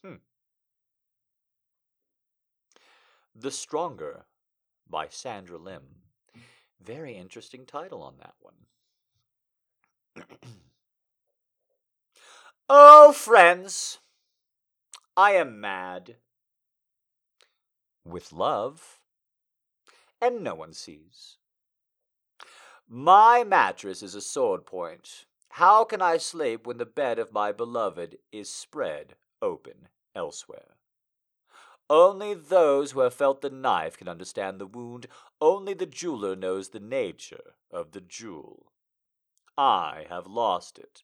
Hmm. The Stronger by Sandra Lim. Very interesting title on that one. oh, friends, I am mad. With love, and no one sees. My mattress is a sword point. How can I sleep when the bed of my beloved is spread open elsewhere? Only those who have felt the knife can understand the wound. Only the jeweler knows the nature of the jewel. I have lost it,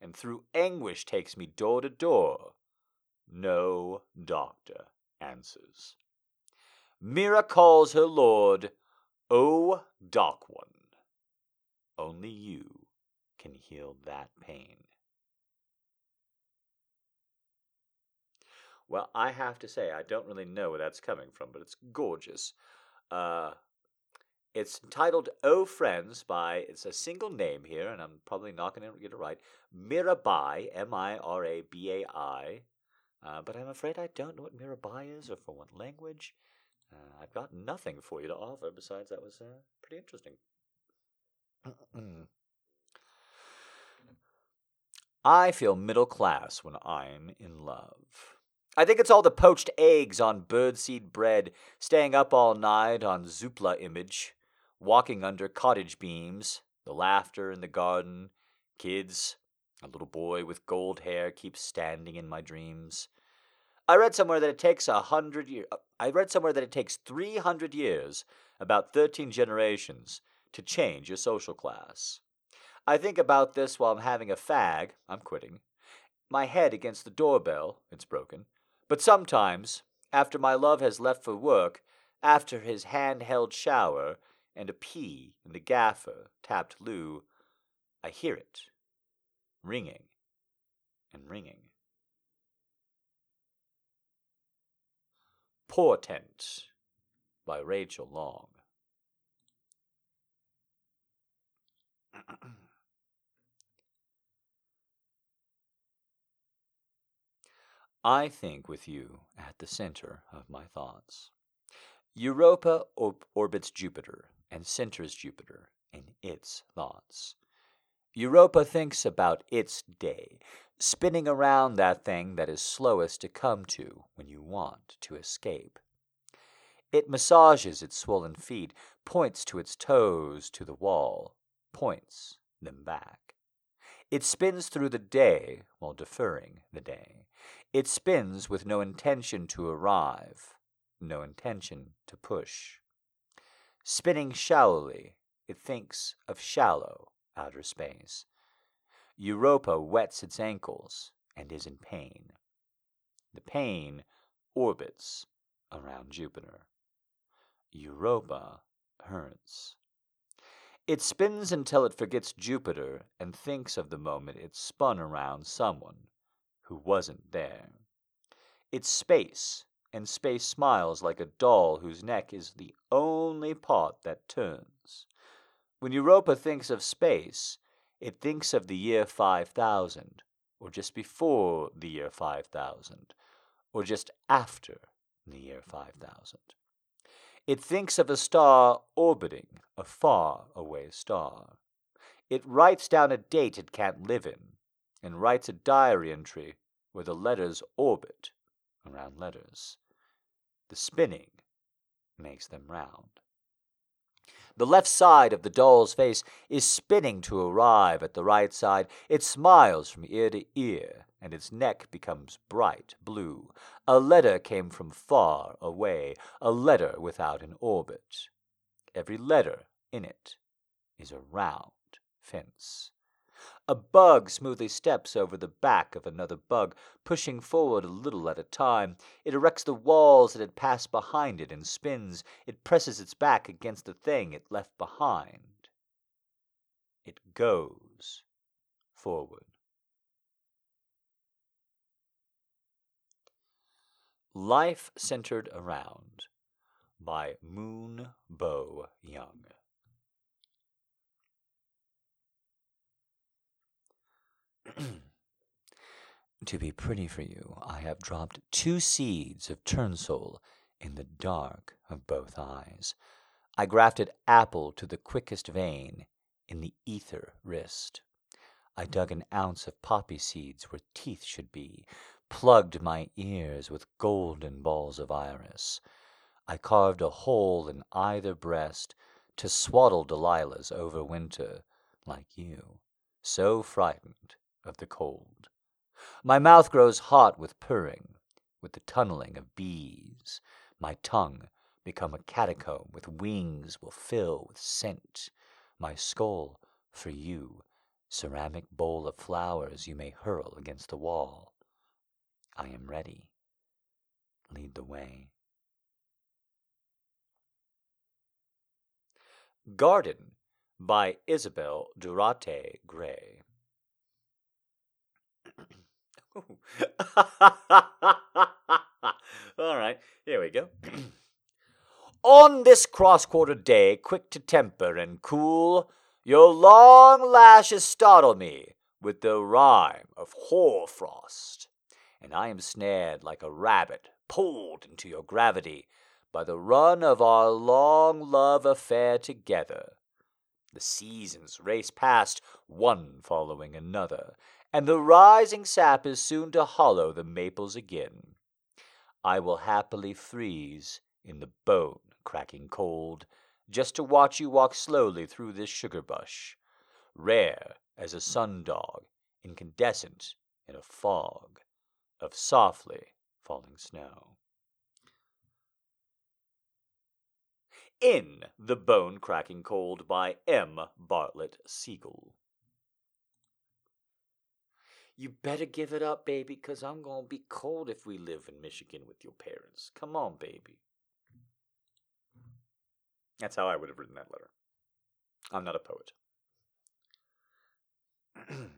and through anguish takes me door to door. No doctor answers. Mira calls her lord, O Dark One. Only you can heal that pain. Well, I have to say, I don't really know where that's coming from, but it's gorgeous. Uh, it's entitled "Oh Friends" by it's a single name here, and I'm probably not going to get it right. Mirabai, M-I-R-A-B-A-I, uh, but I'm afraid I don't know what Mirabai is or for what language. Uh, I've got nothing for you to offer besides that was uh, pretty interesting. I feel middle class when I'm in love. I think it's all the poached eggs on birdseed bread, staying up all night on Zoopla image, walking under cottage beams, the laughter in the garden, kids, a little boy with gold hair keeps standing in my dreams. I read somewhere that it takes a hundred years. Uh, I read somewhere that it takes three hundred years, about thirteen generations, to change your social class. I think about this while I'm having a fag. I'm quitting. My head against the doorbell. It's broken. But sometimes, after my love has left for work, after his hand-held shower and a pee in the gaffer tapped loo, I hear it, ringing and ringing. Portent by Rachel Long. I think with you at the center of my thoughts. Europa orbits Jupiter and centers Jupiter in its thoughts. Europa thinks about its day, spinning around that thing that is slowest to come to when you want to escape. It massages its swollen feet, points to its toes to the wall, points them back. It spins through the day while deferring the day. It spins with no intention to arrive, no intention to push. Spinning shallowly, it thinks of shallow outer space. Europa wets its ankles and is in pain. The pain orbits around Jupiter. Europa hurts. It spins until it forgets Jupiter and thinks of the moment it spun around someone who wasn't there. It's space, and space smiles like a doll whose neck is the only part that turns. When Europa thinks of space, it thinks of the year 5000, or just before the year 5000, or just after the year 5000. It thinks of a star orbiting a far away star. It writes down a date it can't live in, and writes a diary entry where the letters orbit around letters. The spinning makes them round. The left side of the doll's face is spinning to arrive at the right side. It smiles from ear to ear, and its neck becomes bright blue. A letter came from far away, a letter without an orbit. Every letter in it is a round fence. A bug smoothly steps over the back of another bug, pushing forward a little at a time. It erects the walls that had passed behind it and spins. It presses its back against the thing it left behind. It goes forward. Life Centered Around by Moon Bo Young. to be pretty for you, I have dropped two seeds of turnsole in the dark of both eyes. I grafted apple to the quickest vein in the ether wrist. I dug an ounce of poppy seeds where teeth should be, plugged my ears with golden balls of iris. I carved a hole in either breast to swaddle Delilahs over winter, like you, so frightened of the cold. My mouth grows hot with purring, with the tunneling of bees. My tongue, become a catacomb with wings, will fill with scent. My skull, for you, ceramic bowl of flowers you may hurl against the wall. I am ready. Lead the way. Garden by Isabel Duarte Gray. All right, here we go. On this cross quarter day, quick to temper and cool, your long lashes startle me with the rime of hoarfrost, and I am snared like a rabbit pulled into your gravity by the run of our long love affair together. The seasons race past, one following another, and the rising sap is soon to hollow the maples again. I will happily freeze in the bone cracking cold, just to watch you walk slowly through this sugar bush, rare as a sun-dog, incandescent in a fog of softly falling snow. In the Bone Cracking Cold by M. Bartlett Siegel. You better give it up, baby, 'cause I'm going to be cold if we live in Michigan with your parents. Come on, baby. That's how I would have written that letter. I'm not a poet.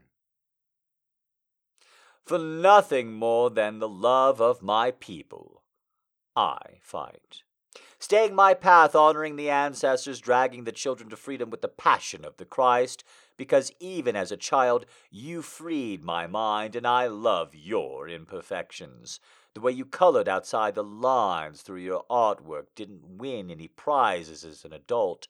For nothing more than the love of my people, I fight. Staying my path, honoring the ancestors, dragging the children to freedom with the passion of the Christ, because even as a child you freed my mind, and I love your imperfections. The way you colored outside the lines through your artwork didn't win any prizes as an adult.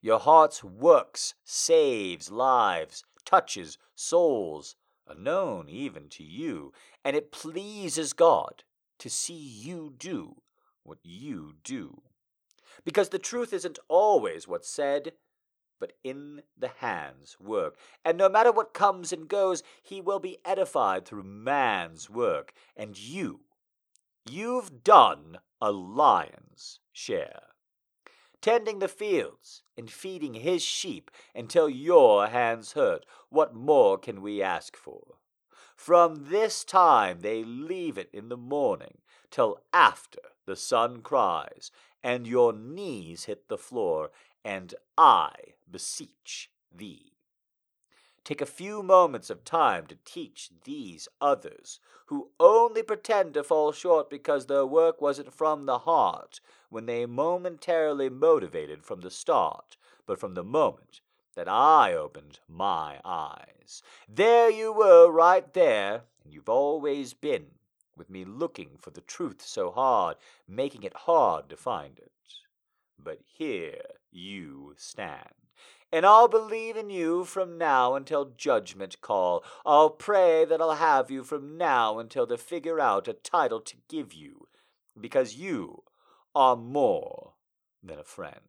Your heart's works saves lives, touches souls, unknown even to you, and it pleases God to see you do what you do. Because the truth isn't always what's said, but in the hand's work. And no matter what comes and goes, he will be edified through man's work. And you, you've done a lion's share. Tending the fields and feeding his sheep until your hands hurt. What more can we ask for? From this time they leave it in the morning till after the sun cries, and your knees hit the floor, and I beseech thee. Take a few moments of time to teach these others, who only pretend to fall short because their work wasn't from the heart when they momentarily motivated from the start, but from the moment that I opened my eyes. There you were, right there, and you've always been, with me looking for the truth so hard, making it hard to find it. But here you stand. And I'll believe in you from now until judgment call. I'll pray that I'll have you from now until they figure out a title to give you, because you are more than a friend.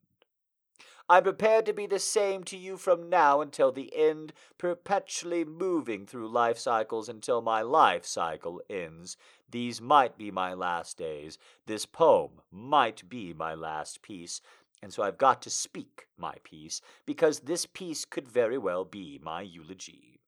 I'm prepared to be the same to you from now until the end, perpetually moving through life cycles until my life cycle ends. These might be my last days. This poem might be my last piece. And so I've got to speak my piece, because this piece could very well be my eulogy.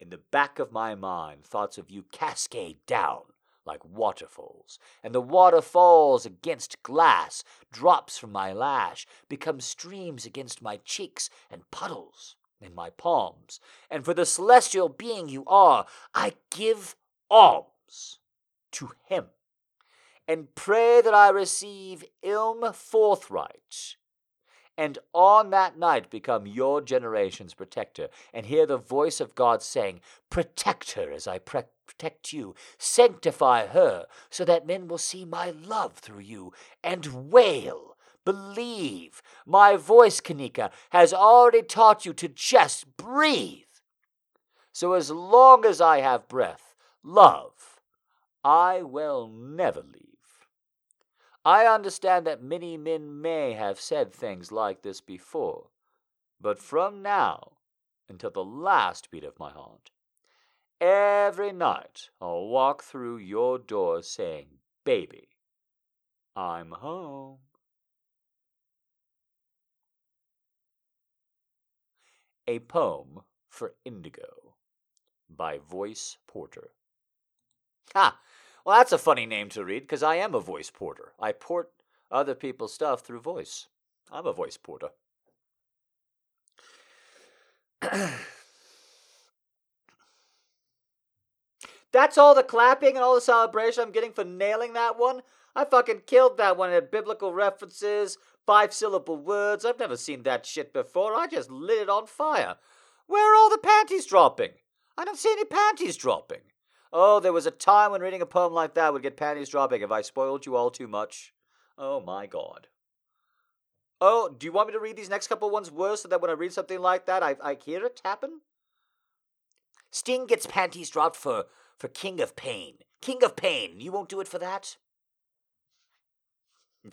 In the back of my mind, thoughts of you cascade down like waterfalls, and the water falls against glass, drops from my lash, become streams against my cheeks, and puddles in my palms. And for the celestial being you are, I give alms to him, and pray that I receive ilm forthright and on that night become your generation's protector, and hear the voice of God saying, Protect her as I pre- protect you, sanctify her, so that men will see my love through you, and wail. Believe. My voice, Kanika, has already taught you to just breathe. So as long as I have breath, love, I will never leave. I understand that many men may have said things like this before, but from now until the last beat of my heart, every night I'll walk through your door saying, Baby, I'm home. A Poem for Indigo by Voice Porter. Ha! Well, that's a funny name to read because I am a voice porter. I port other people's stuff through voice. I'm a voice porter. That's all the clapping and all the celebration I'm getting for nailing that one? I fucking killed that one. It had biblical references, five syllable words. I've never seen that shit before. I just lit it on fire. Where are all the panties dropping? I don't see any panties dropping. Oh, there was a time when reading a poem like that would get panties dropping if I spoiled you all too much. Oh my god. Oh, do you want me to read these next couple ones worse so that when I read something like that, I, I hear it happen? Sting gets panties dropped for, for King of Pain. King of Pain. You won't do it for that?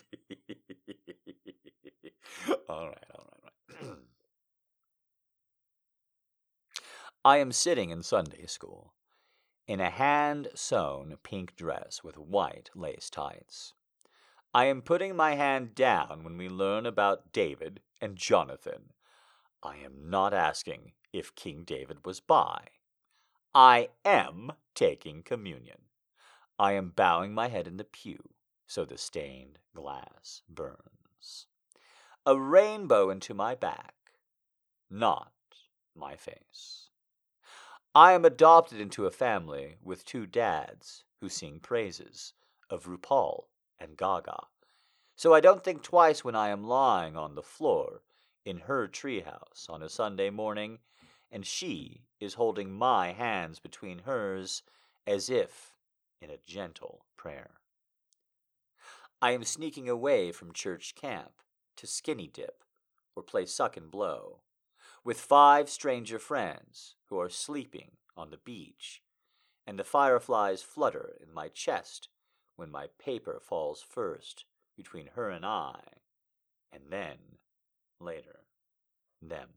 all right, all right, all right. I am sitting in Sunday school in a hand sewn pink dress with white lace tights. I am putting my hand down when we learn about David and Jonathan. I am not asking if King David was by. I am taking communion. I am bowing my head in the pew so the stained glass burns. A rainbow into my back, not my face. I am adopted into a family with two dads who sing praises of RuPaul and Gaga. So I don't think twice when I am lying on the floor in her treehouse on a Sunday morning, and she is holding my hands between hers as if in a gentle prayer. I am sneaking away from church camp to skinny dip or play suck and blow with five stranger friends who are sleeping on the beach, and the fireflies flutter in my chest when my paper falls first between her and I, and then, later, them.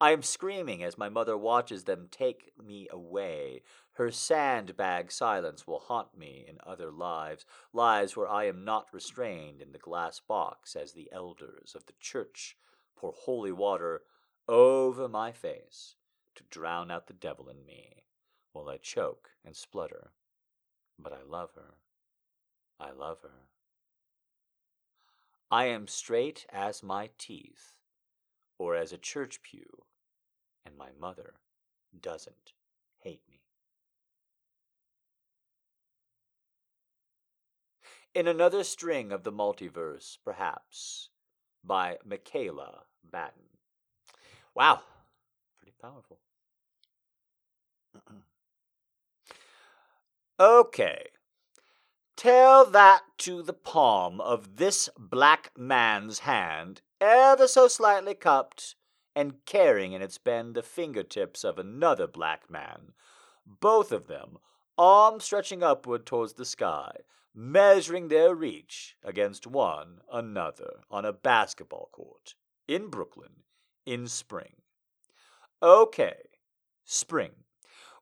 I am screaming as my mother watches them take me away. Her sandbag silence will haunt me in other lives, lives where I am not restrained in the glass box as the elders of the church pour holy water over my face to drown out the devil in me while I choke and splutter. But I love her. I love her. I am straight as my teeth, or as a church pew, and my mother doesn't hate me. In another string of the multiverse, perhaps, by Michaela Batten. Wow, pretty powerful. okay. Tell that to the palm of this black man's hand, ever so slightly cupped, and carrying in its bend the fingertips of another black man, both of them, arms stretching upward towards the sky, measuring their reach against one another on a basketball court in Brooklyn in spring. Okay, spring.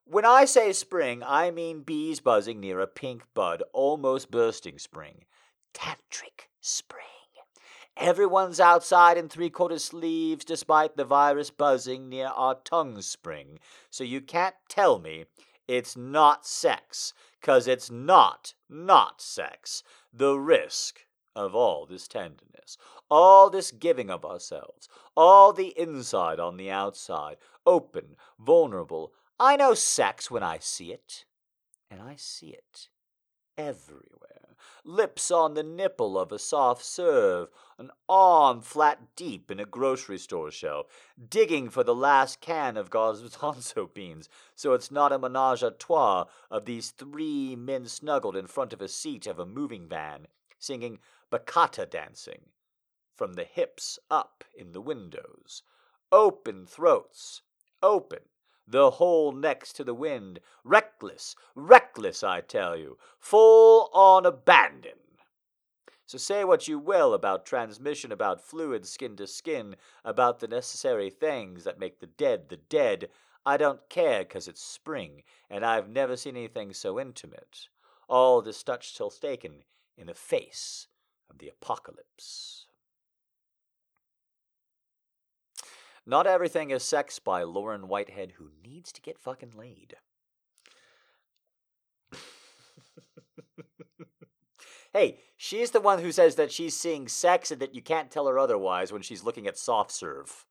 When I say spring, I mean bees buzzing near a pink bud, almost bursting spring. Tantric spring. Everyone's outside in three quarter sleeves despite the virus buzzing near our tongue spring. So you can't tell me it's not sex, 'cause it's not, not sex. The risk of all this tenderness, all this giving of ourselves, all the inside on the outside, open, vulnerable. I know sex when I see it, and I see it everywhere. Lips on the nipple of a soft serve, an arm flat deep in a grocery store shelf, digging for the last can of garbanzo beans, so it's not a menage a trois of these three men snuggled in front of a seat of a moving van, singing bachata dancing, from the hips up in the windows, open throats, open, the whole next to the wind, reckless, reckless, I tell you, full on abandon. So say what you will about transmission, about fluid skin to skin, about the necessary things that make the dead the dead. I don't care 'cause it's spring, and I've never seen anything so intimate. All this touch till taken in the face of the apocalypse. Not Everything is Sex by Lauren Whitehead, who needs to get fucking laid. hey, she's the one who says that she's seeing sex and that you can't tell her otherwise when she's looking at soft serve.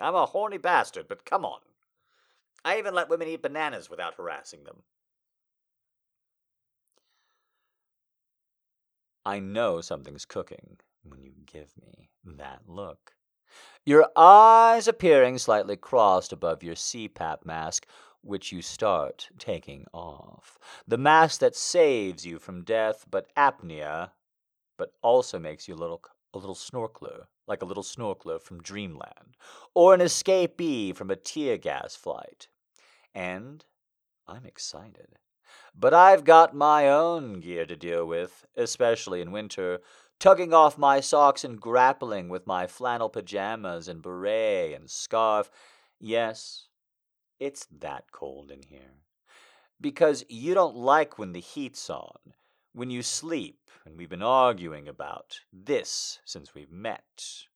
I'm a horny bastard, but come on. I even let women eat bananas without harassing them. I know something's cooking when you give me that look. Your eyes appearing slightly crossed above your CPAP mask, which you start taking off. The mask that saves you from death, but apnea, but also makes you a little a little snorkeler, like a little snorkeler from Dreamland, or an escapee from a tear gas flight. And I'm excited. But I've got my own gear to deal with, especially in winter, tugging off my socks and grappling with my flannel pajamas and beret and scarf. Yes, it's that cold in here. Because you don't like when the heat's on, when you sleep, and we've been arguing about this since we've met.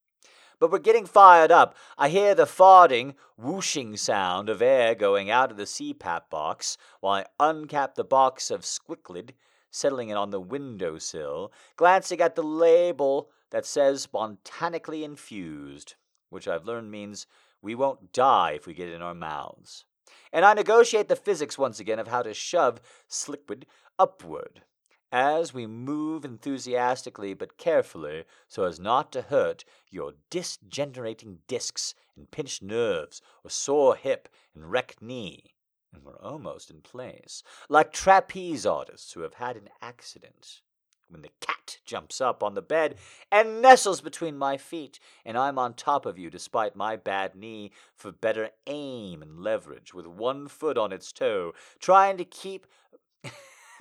But we're getting fired up. I hear the farting, whooshing sound of air going out of the CPAP box while I uncap the box of Sliquid, settling it on the window sill, glancing at the label that says spontanically infused, which I've learned means we won't die if we get it in our mouths. And I negotiate the physics once again of how to shove sliquid upward as we move enthusiastically but carefully so as not to hurt your disgenerating discs and pinched nerves or sore hip and wrecked knee. And we're almost in place, like trapeze artists who have had an accident. When the cat jumps up on the bed and nestles between my feet, and I'm on top of you despite my bad knee for better aim and leverage, with one foot on its toe, trying to keep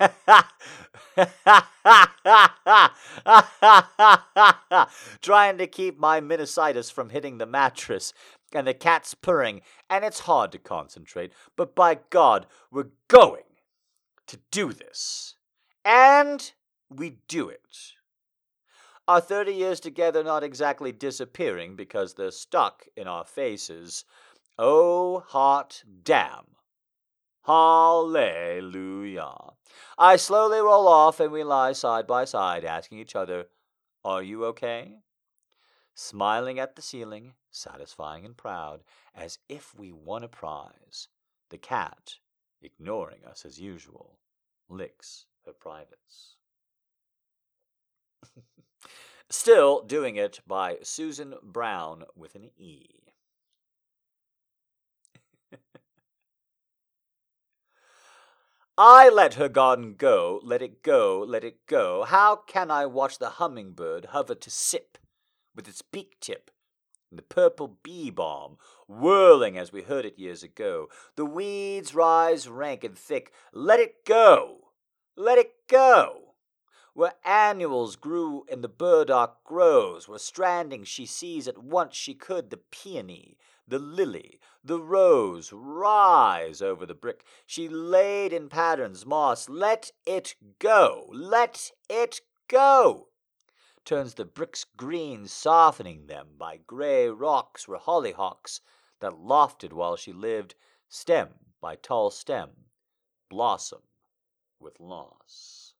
Trying to keep my meningitis from hitting the mattress, and the cat's purring, and it's hard to concentrate, but by God, we're going to do this. And we do it. Our 30 years together not exactly disappearing because they're stuck in our faces. Oh, hot damn. Hallelujah. I slowly roll off and we lie side by side, asking each other, Are you okay? Smiling at the ceiling, satisfying and proud, as if we won a prize. The cat, ignoring us as usual, licks her privates. Still doing it by Susan Brown with an E. I let her garden go, let it go, let it go. How can I watch the hummingbird hover to sip with its beak tip? The purple bee balm whirling as we heard it years ago. The weeds rise rank and thick. Let it go, let it go. Where annuals grew and the burdock grows, where stranding she sees at once she could the peony, the lily, the rose rise over the brick. She laid in patterns moss. Let it go. Let it go. Turns the bricks green, softening them by gray rocks were hollyhocks that lofted while she lived, stem by tall stem, blossom with loss.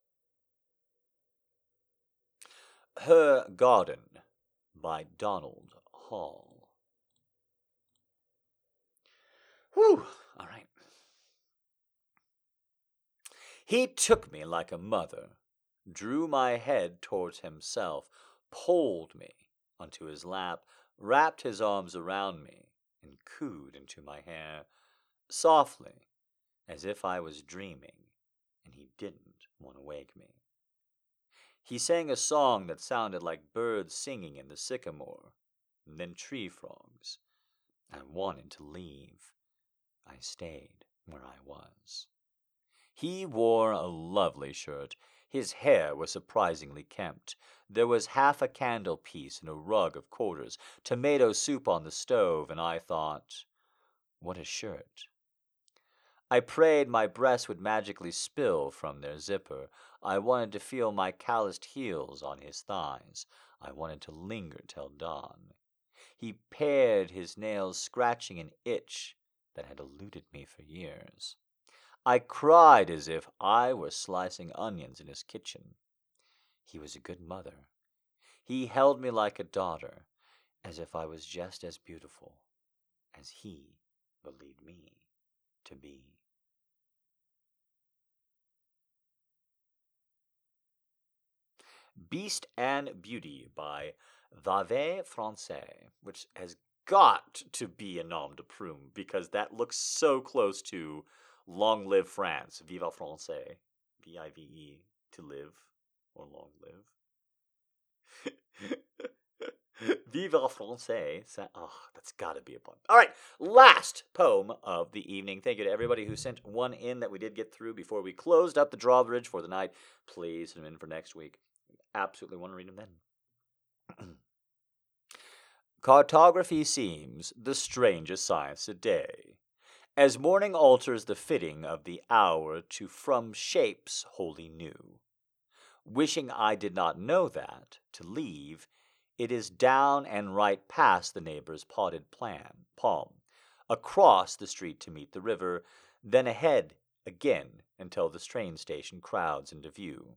Her Garden by Donald Hall. Whew, all right. He took me like a mother, drew my head towards himself, pulled me onto his lap, wrapped his arms around me, and cooed into my hair, softly, as if I was dreaming, and he didn't want to wake me. He sang a song that sounded like birds singing in the sycamore, and then tree frogs. I wanted to leave. I stayed where I was. He wore a lovely shirt. His hair was surprisingly kempt. There was half a candle piece in a rug of quarters, tomato soup on the stove, and I thought, what a shirt. I prayed my breasts would magically spill from their zipper. I wanted to feel my calloused heels on his thighs. I wanted to linger till dawn. He pared his nails, scratching an itch that had eluded me for years. I cried as if I were slicing onions in his kitchen. He was a good mother. He held me like a daughter, as if I was just as beautiful as he believed me to be. Beast and Beauty by Vave Francais, which has got to be a nom de plume because that looks so close to Long Live France, Vive Francais, V I V E, to live or long live. Vive Francais. Oh, that's got to be a pun. All right, last poem of the evening. Thank you to everybody who sent one in that we did get through before we closed up the drawbridge for the night. Please send them in for next week. Absolutely want to read them then. Cartography seems the strangest science today, as morning alters the fitting of the hour to from shapes wholly new. Wishing I did not know that, to leave, it is down and right past the neighbor's potted plan, palm, across the street to meet the river, then ahead again until the train station crowds into view.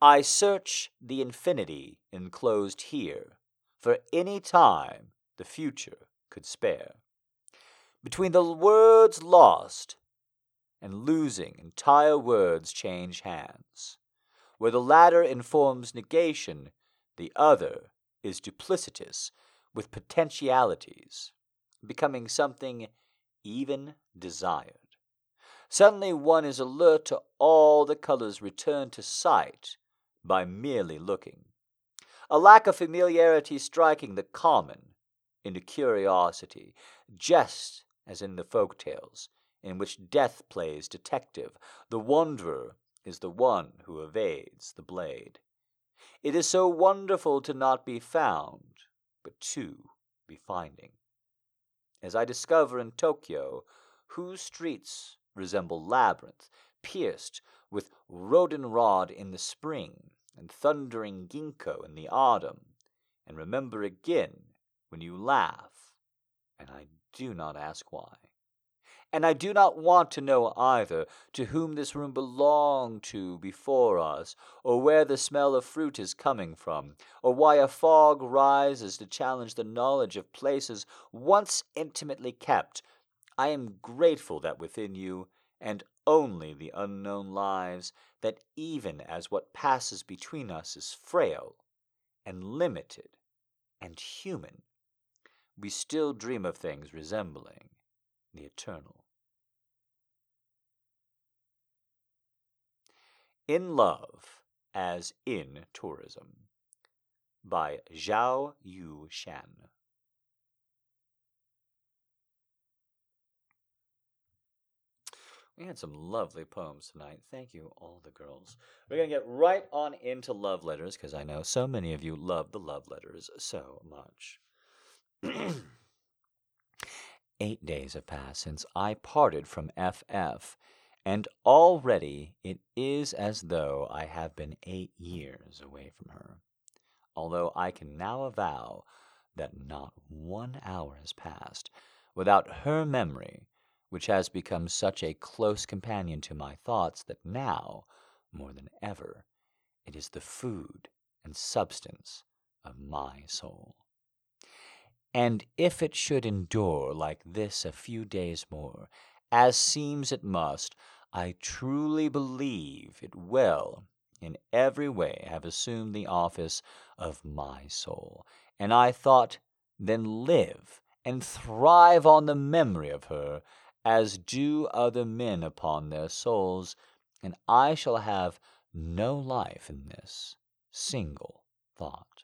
I search the infinity enclosed here for any time the future could spare. Between the words lost and losing, entire words change hands. Where the latter informs negation, the other is duplicitous with potentialities, becoming something even desired. Suddenly one is alert to all the colors returned to sight by merely looking. A lack of familiarity striking the common into curiosity, just as in the folk tales, in which death plays detective, the wanderer is the one who evades the blade. It is so wonderful to not be found, but to be finding. As I discover in Tokyo, whose streets resemble labyrinth, pierced with rod in the spring and thundering ginkgo in the autumn, and remember again when you laugh, and I do not ask why. And I do not want to know either to whom this room belonged to before us, or where the smell of fruit is coming from, or why a fog rises to challenge the knowledge of places once intimately kept. I am grateful that within you, and only the unknown lives, that even as what passes between us is frail, and limited, and human, we still dream of things resembling the eternal. In Love as in Tourism by Zhao Yu Shan. We had some lovely poems tonight. Thank you, all the girls. We're going to get right on into love letters because I know so many of you love the love letters so much. Eight days have passed since I parted from FF and already it is as though I have been eight years away from her, although I can now avow that not one hour has passed without her memory, which has become such a close companion to my thoughts that now, more than ever, it is the food and substance of my soul. And if it should endure like this a few days more, as seems it must, I truly believe it will in every way have assumed the office of my soul. And I thought, then live and thrive on the memory of her, as do other men upon their souls, and I shall have no life in this single thought.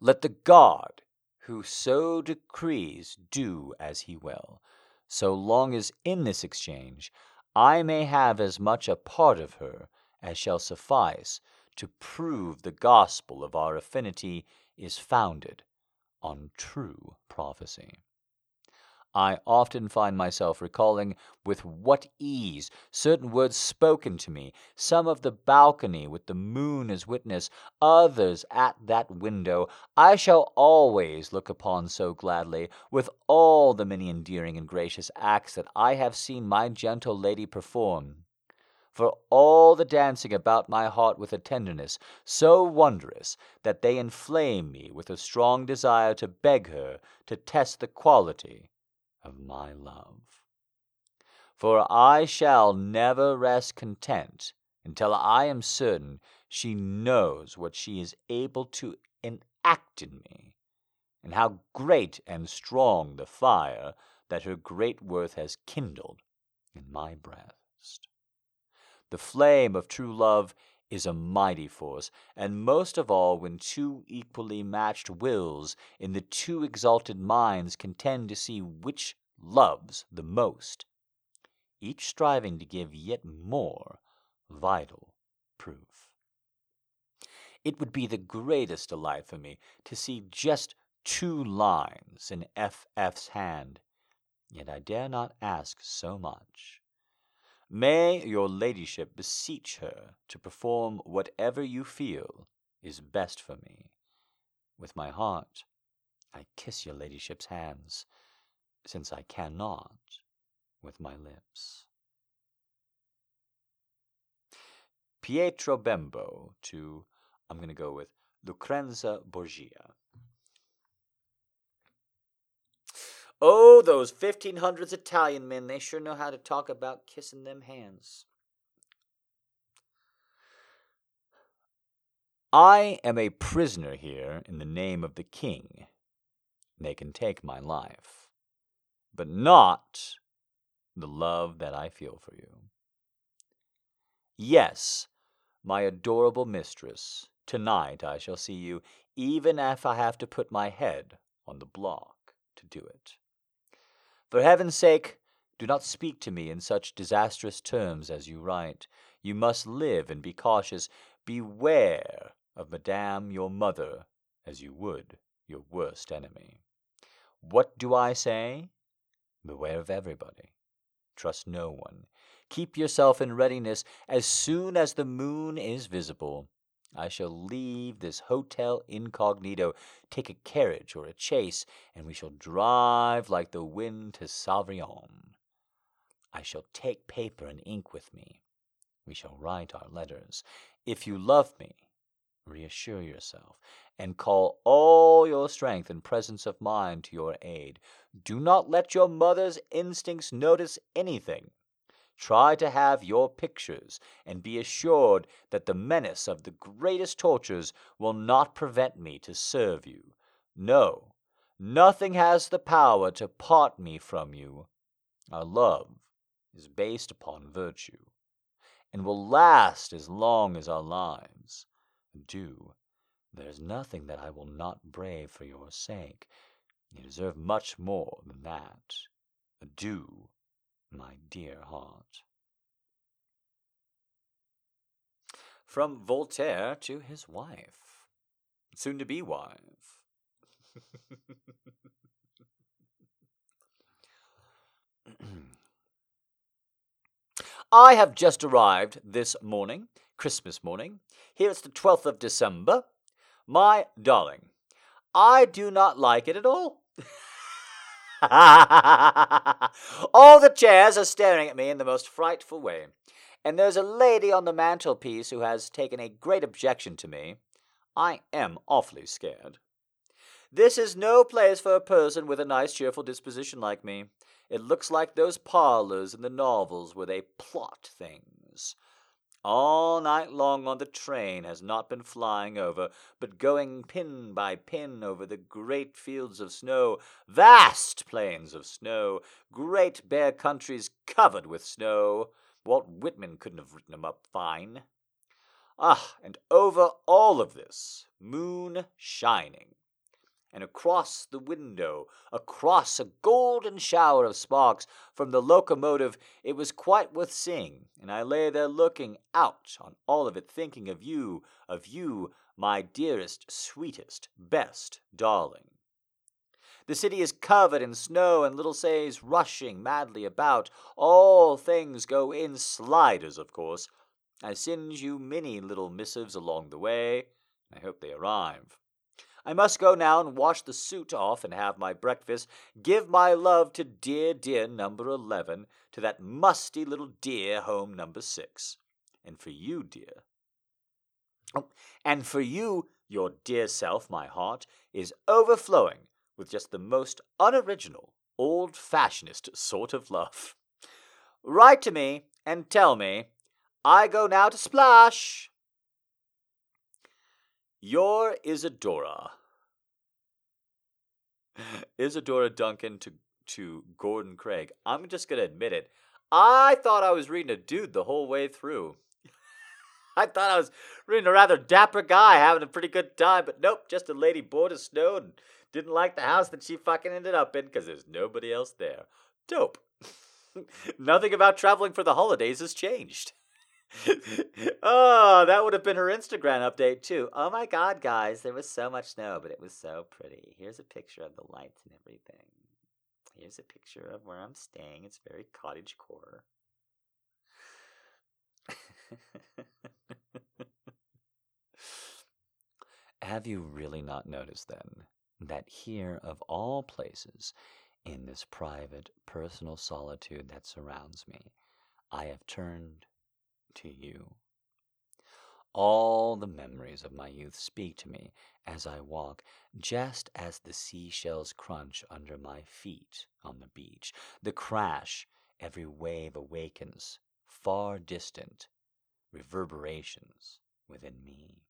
Let the God who so decrees do as he will so long as in this exchange I may have as much a part of her as shall suffice to prove the gospel of our affinity is founded on true prophecy. I often find myself recalling with what ease certain words spoken to me, some of the balcony with the moon as witness, others at that window, I shall always look upon so gladly, with all the many endearing and gracious acts that I have seen my gentle lady perform. For all the dancing about my heart with a tenderness so wondrous that they inflame me with a strong desire to beg her to test the quality of my love. For I shall never rest content until I am certain she knows what she is able to enact in me, and how great and strong the fire that her great worth has kindled in my breast. The flame of true love is a mighty force, and most of all when two equally matched wills in the two exalted minds contend to see which loves the most, each striving to give yet more vital proof. It would be the greatest delight for me to see just two lines in F.F.'s hand, yet I dare not ask so much. May your ladyship beseech her to perform whatever you feel is best for me. With my heart, I kiss your ladyship's hands, since I cannot with my lips. Pietro Bembo to, I'm going to go with Lucrezia Borgia. Oh, those 1500s Italian men, they sure know how to talk about kissing them hands. I am a prisoner here in the name of the king. They can take my life, but not the love that I feel for you. Yes, my adorable mistress, tonight I shall see you, even if I have to put my head on the block to do it. For heaven's sake, do not speak to me in such disastrous terms as you write. You must live and be cautious. Beware of Madame your mother, as you would your worst enemy. What do I say? Beware of everybody. Trust no one. Keep yourself in readiness as soon as the moon is visible. I shall leave this hotel incognito, take a carriage or a chaise, and we shall drive like the wind to Savrion. I shall take paper and ink with me. We shall write our letters. If you love me, reassure yourself, and call all your strength and presence of mind to your aid. Do not let your mother's instincts notice anything. Try to have your pictures, and be assured that the menace of the greatest tortures will not prevent me to serve you. No, nothing has the power to part me from you. Our love is based upon virtue, and will last as long as our lives. Do there is nothing that I will not brave for your sake. You deserve much more than that. Adieu, my dear heart. From Voltaire to his wife, soon to be wife. I have just arrived this morning, Christmas morning. Here it's the 12th of December, my darling, I do not like it at all. all the chairs are staring at me in the most frightful way, and there's a lady on the mantelpiece who has taken a great objection to me. I am awfully scared. This is no place for a person with a nice, cheerful disposition like me. It looks like those parlors in the novels where they plot things all night long on the train has not been flying over, but going pin by pin over the great fields of snow, vast plains of snow, great bare countries covered with snow. Walt Whitman couldn't have written 'em up fine. Ah, and over all of this, moon shining and across the window, across a golden shower of sparks from the locomotive, it was quite worth seeing, and I lay there looking out on all of it, thinking of you, of you, my dearest, sweetest, best darling. The city is covered in snow, and little sleighs rushing madly about. All things go in sliders, of course. I send you many little missives along the way. I hope they arrive. I must go now and wash the suit off and have my breakfast. Give my love to dear, dear number 11, to that musty little dear home number 6. And for you, dear. Oh, and for you, your dear self, my heart, is overflowing with just the most unoriginal, old fashionist sort of love. Write to me and tell me I go now to splash. Your Isadora. Isadora Duncan to to Gordon Craig. I'm just gonna admit it. I thought I was reading a dude the whole way through. I thought I was reading a rather dapper guy having a pretty good time, but nope, just a lady bored of snow and didn't like the house that she fucking ended up in because there's nobody else there. Dope. Nothing about traveling for the holidays has changed. Oh, that would have been her Instagram update too. Oh my god, guys, there was so much snow, but it was so pretty. Here's a picture of the lights and everything. Here's a picture of where I'm staying. It's very cottage core. Have you really not noticed then that here, of all places, in this private, personal solitude that surrounds me, I have turned to you? All the memories of my youth speak to me as I walk, just as the seashells crunch under my feet on the beach, the crash every wave awakens, far distant reverberations within me.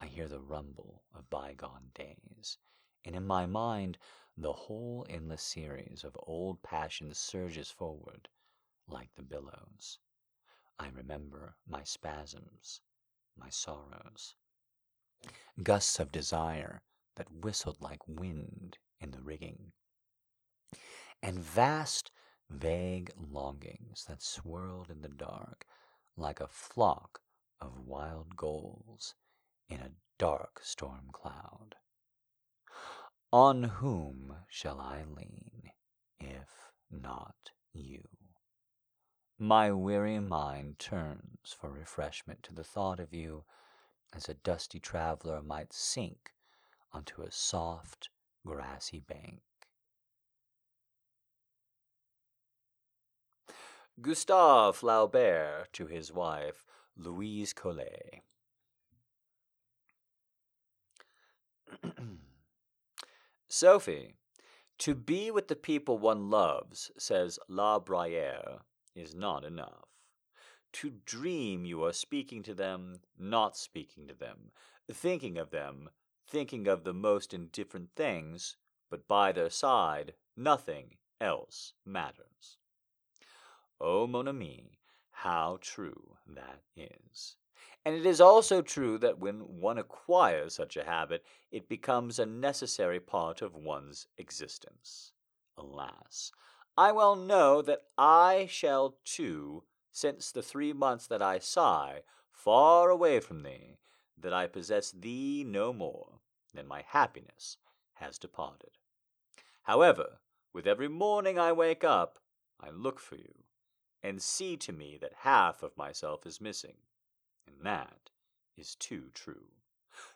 I hear the rumble of bygone days, and in my mind the whole endless series of old passions surges forward like the billows. I remember my spasms, my sorrows, gusts of desire that whistled like wind in the rigging, and vast, vague longings that swirled in the dark like a flock of wild gulls in a dark storm cloud. On whom shall I lean, if not you? My weary mind turns for refreshment to the thought of you as a dusty traveler might sink onto a soft, grassy bank. Gustave Flaubert to his wife, Louise Colet. Sophie, to be with the people one loves, says La Bruyere, is not enough. To dream you are speaking to them, not speaking to them, thinking of them, thinking of the most indifferent things, but by their side nothing else matters. Oh, mon ami, how true that is. And it is also true that when one acquires such a habit, it becomes a necessary part of one's existence. Alas, I well know that I shall too, since the three months that I sigh, far away from thee, that I possess thee no more, than my happiness has departed. However, with every morning I wake up, I look for you, and see to me that half of myself is missing and that is too true.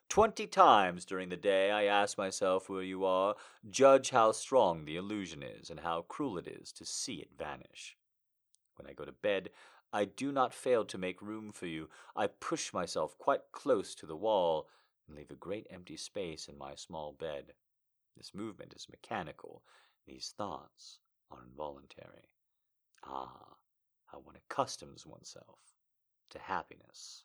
Twenty times during the day I ask myself where you are, judge how strong the illusion is, and how cruel it is to see it vanish. When I go to bed, I do not fail to make room for you. I push myself quite close to the wall and leave a great empty space in my small bed. This movement is mechanical. These thoughts are involuntary. Ah, how one accustoms oneself to happiness.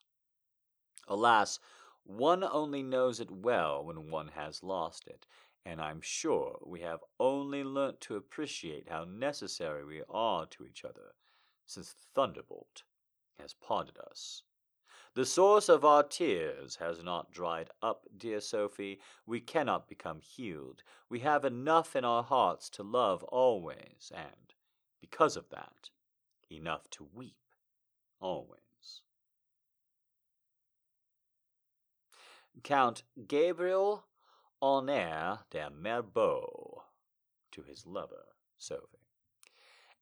Alas, one only knows it well when one has lost it, and I'm sure we have only learnt to appreciate how necessary we are to each other since the thunderbolt has parted us. The source of our tears has not dried up, dear Sophie. We cannot become healed. We have enough in our hearts to love always, and, because of that, enough to weep always. Count Gabriel Honor de Mirabeau to his lover, Sophie.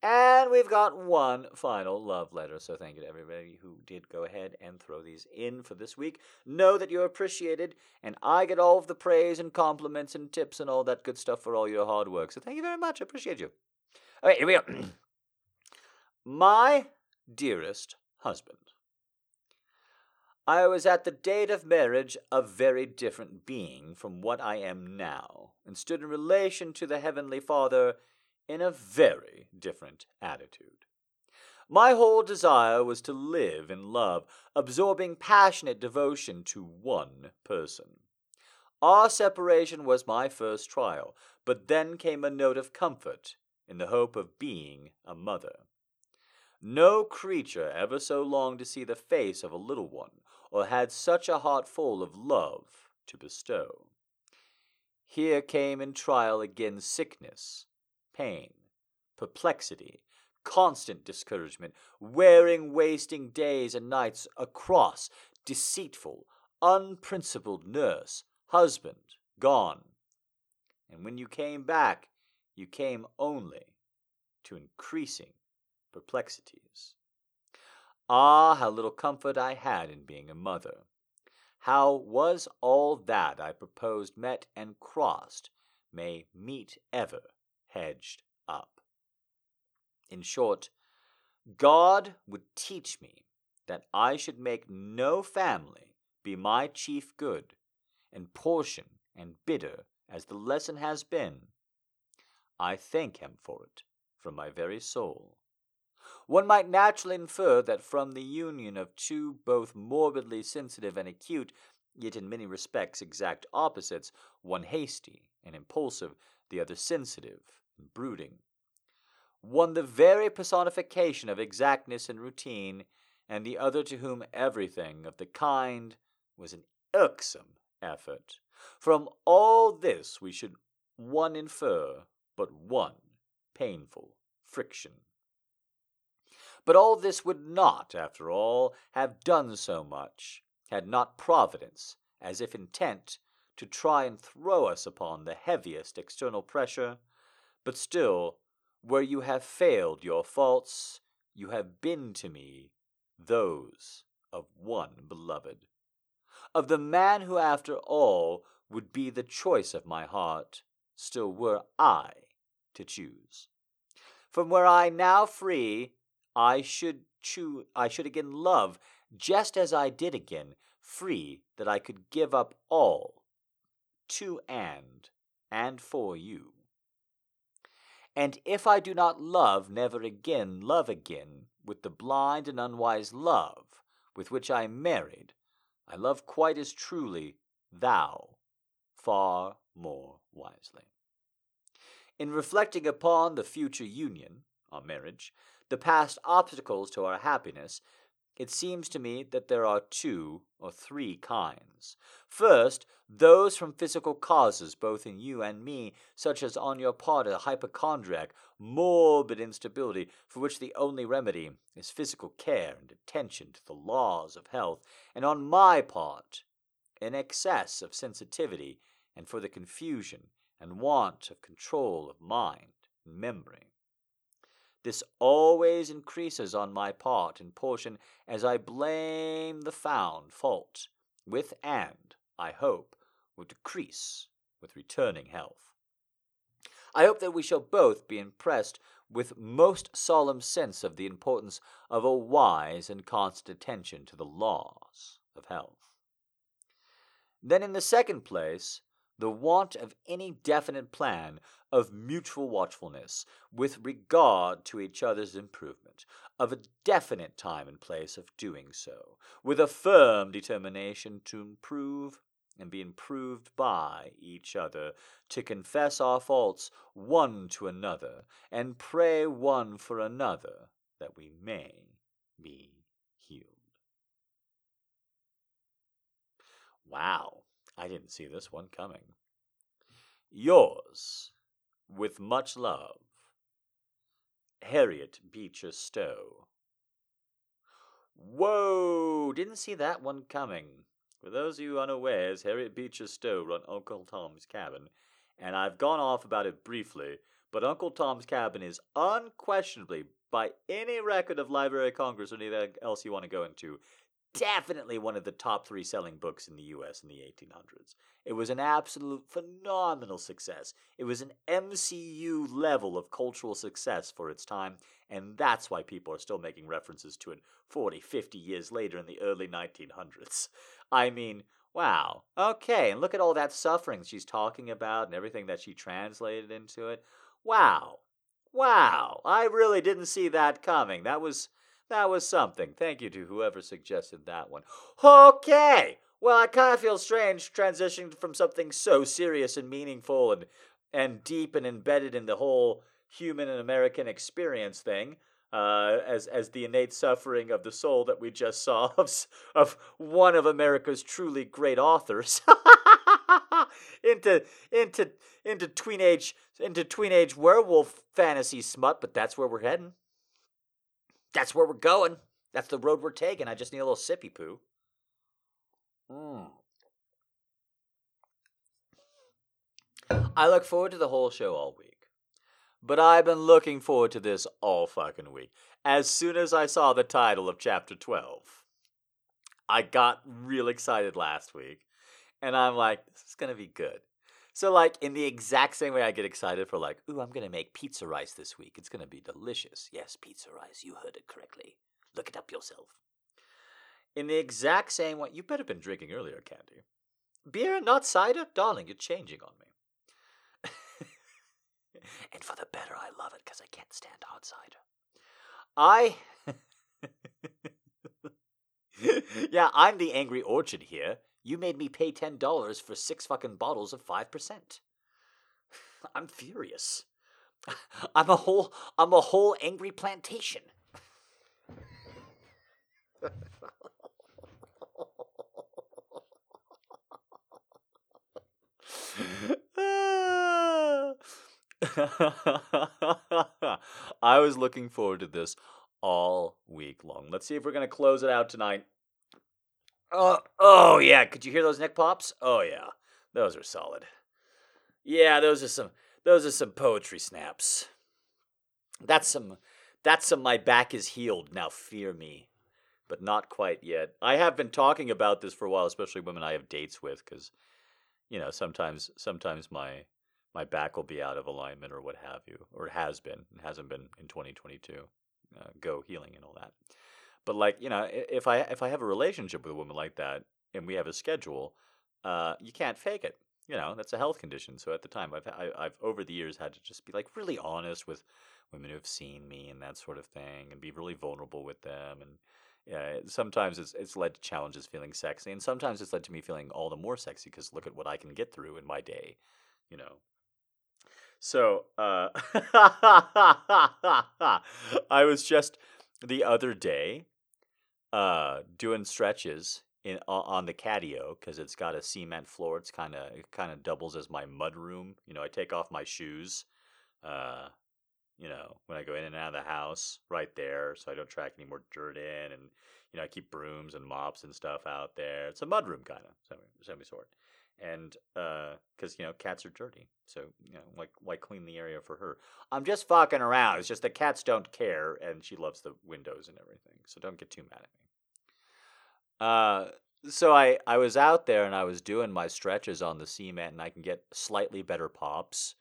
And we've got one final love letter, so thank you to everybody who did go ahead and throw these in for this week. Know that you're appreciated, and I get all of the praise and compliments and tips and all that good stuff for all your hard work. So thank you very much. I appreciate you. Okay, here we go. My dearest husband. I was at the date of marriage a very different being from what I am now, and stood in relation to the Heavenly Father in a very different attitude. My whole desire was to live in love, absorbing passionate devotion to one person. Our separation was my first trial, but then came a note of comfort in the hope of being a mother. No creature ever so longed to see the face of a little one, or had such a heart full of love to bestow. Here came in trial again sickness, pain, perplexity, constant discouragement, wearing, wasting days and nights across, deceitful, unprincipled nurse, husband, gone. And when you came back, you came only to increasing perplexities. Ah, how little comfort I had in being a mother! How was all that I proposed met and crossed may meet ever hedged up? In short, God would teach me that I should make no family be my chief good, and portion and bitter as the lesson has been. I thank Him for it from my very soul. One might naturally infer that from the union of two both morbidly sensitive and acute, yet in many respects exact opposites, one hasty and impulsive, the other sensitive and brooding, one the very personification of exactness and routine, and the other to whom everything of the kind was an irksome effort. From all this we should one infer but one painful friction. But all this would not, after all, have done so much, had not Providence, as if intent to try and throw us upon the heaviest external pressure, but still, where you have failed your faults, you have been to me those of one beloved, of the man who after all would be the choice of my heart, still were I to choose. From where I now free I should choose I should again love just as I did again, free that I could give up all to and and for you. And if I do not love, never again love again with the blind and unwise love with which I married, I love quite as truly thou, far more wisely. In reflecting upon the future union, our marriage, the past obstacles to our happiness, it seems to me that there are two or three kinds. First, those from physical causes, both in you and me, such as on your part a hypochondriac, morbid instability, for which the only remedy is physical care and attention to the laws of health, and on my part, an excess of sensitivity, and for the confusion and want of control of mind and memory. This always increases on my part and portion as I blame the found fault, with and, I hope, will decrease with returning health. I hope that we shall both be impressed with most solemn sense of the importance of a wise and constant attention to the laws of health. Then, in the second place, the want of any definite plan of mutual watchfulness with regard to each other's improvement, of a definite time and place of doing so, with a firm determination to improve and be improved by each other, to confess our faults one to another, and pray one for another that we may be healed. Wow, I didn't see this one coming. Yours, with much love, Harriet Beecher Stowe. Whoa! Didn't see that one coming. For those of you unawares, Harriet Beecher Stowe wrote Uncle Tom's Cabin, and I've gone off about it briefly, but Uncle Tom's Cabin is unquestionably, by any record of Library of Congress or anything else you want to go into, definitely one of the top three selling books in the US in the 1800s. It was an absolute phenomenal success. It was an MCU level of cultural success for its time, and that's why people are still making references to it 40, 50 years later in the early 1900s. I mean, wow. Okay, and look at all that suffering she's talking about and everything that she translated into it. Wow. Wow. I really didn't see that coming. That was that was something. Thank you to whoever suggested that one. Okay. Well, I kind of feel strange transitioning from something so serious and meaningful and and deep and embedded in the whole human and American experience thing, uh, as as the innate suffering of the soul that we just saw of, of one of America's truly great authors, into into into tweenage into tweenage werewolf fantasy smut. But that's where we're heading. That's where we're going. That's the road we're taking. I just need a little sippy poo. Mm. I look forward to the whole show all week. But I've been looking forward to this all fucking week. As soon as I saw the title of chapter 12, I got real excited last week. And I'm like, this is going to be good. So, like, in the exact same way I get excited for, like, ooh, I'm going to make pizza rice this week. It's going to be delicious. Yes, pizza rice. You heard it correctly. Look it up yourself. In the exact same way, you better have been drinking earlier, Candy. Beer not cider? Darling, you're changing on me. and for the better, I love it because I can't stand hot cider. I. yeah, I'm the angry orchard here. You made me pay $10 for six fucking bottles of 5%. I'm furious. I'm a whole I'm a whole angry plantation. I was looking forward to this all week long. Let's see if we're going to close it out tonight. Oh, oh yeah. Could you hear those neck pops? Oh yeah. Those are solid. Yeah, those are some those are some poetry snaps. That's some that's some my back is healed. Now fear me. But not quite yet. I have been talking about this for a while, especially women I have dates with, because you know, sometimes sometimes my my back will be out of alignment or what have you, or it has been. It hasn't been in 2022. Uh, go healing and all that. But like you know, if I if I have a relationship with a woman like that and we have a schedule, uh, you can't fake it. You know, that's a health condition. So at the time, I've I, have i have over the years had to just be like really honest with women who have seen me and that sort of thing, and be really vulnerable with them and yeah, sometimes it's it's led to challenges feeling sexy, and sometimes it's led to me feeling all the more sexy because look at what I can get through in my day, you know. So uh, I was just the other day uh, doing stretches in on the catio because it's got a cement floor. It's kind of it kind of doubles as my mud room. You know, I take off my shoes. Uh, you know, when I go in and out of the house right there so I don't track any more dirt in. And, you know, I keep brooms and mops and stuff out there. It's a mudroom kind of, some sort. And, because, uh, you know, cats are dirty. So, you know, like, why clean the area for her? I'm just fucking around. It's just the cats don't care and she loves the windows and everything. So don't get too mad at me. Uh, so I, I was out there and I was doing my stretches on the cement and I can get slightly better pops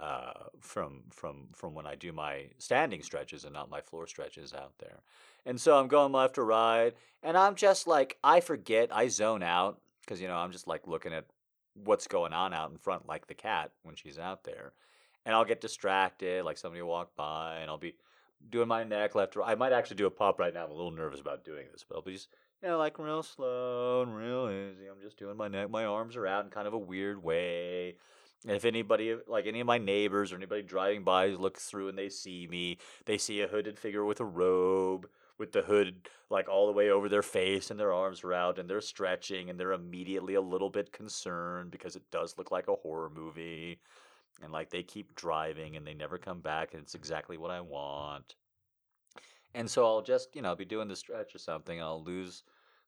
uh, from from from when I do my standing stretches and not my floor stretches out there. And so I'm going left to right, and I'm just like I forget, I zone out because you know I'm just like looking at what's going on out in front, like the cat when she's out there, and I'll get distracted, like somebody will walk by, and I'll be doing my neck left right. I might actually do a pop right now. I'm a little nervous about doing this, but I'll be just you know like real slow and real easy. I'm just doing my neck. My arms are out in kind of a weird way and if anybody, like any of my neighbors or anybody driving by, looks through and they see me, they see a hooded figure with a robe, with the hood like all the way over their face and their arms are out and they're stretching and they're immediately a little bit concerned because it does look like a horror movie. And like they keep driving and they never come back and it's exactly what I want. And so I'll just, you know, be doing the stretch or something. I'll lose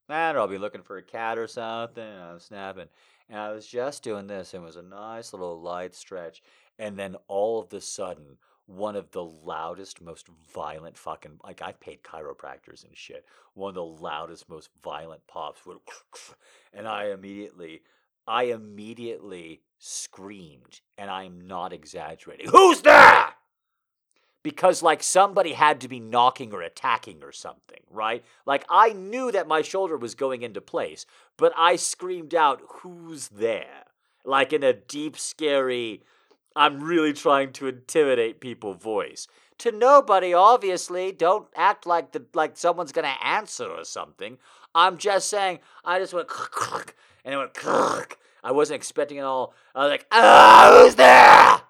that or I'll be looking for a cat or something. And I'm snapping. And I was just doing this, and it was a nice little light stretch. And then all of a sudden, one of the loudest, most violent fucking like I paid chiropractors and shit. One of the loudest, most violent pops would, and I immediately, I immediately screamed, and I'm not exaggerating. Who's there? because like somebody had to be knocking or attacking or something, right? Like I knew that my shoulder was going into place, but I screamed out, "Who's there?" Like in a deep, scary, I'm really trying to intimidate people voice. To nobody, obviously, don't act like the like someone's gonna answer or something. I'm just saying. I just went and it went. I wasn't expecting it all. I was like, ah, who's there?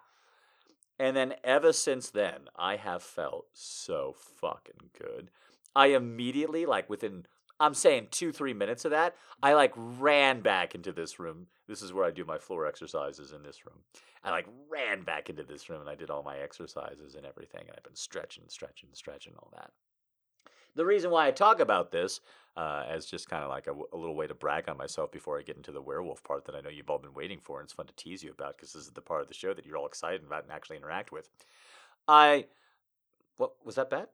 And then ever since then, I have felt so fucking good. I immediately, like within, I'm saying two, three minutes of that, I like ran back into this room. This is where I do my floor exercises in this room. I like ran back into this room and I did all my exercises and everything. And I've been stretching, stretching, stretching, all that. The reason why I talk about this, uh, as just kind of like a, a, little way to brag on myself before I get into the werewolf part that I know you've all been waiting for, and it's fun to tease you about because this is the part of the show that you're all excited about and actually interact with. I, what was that bad?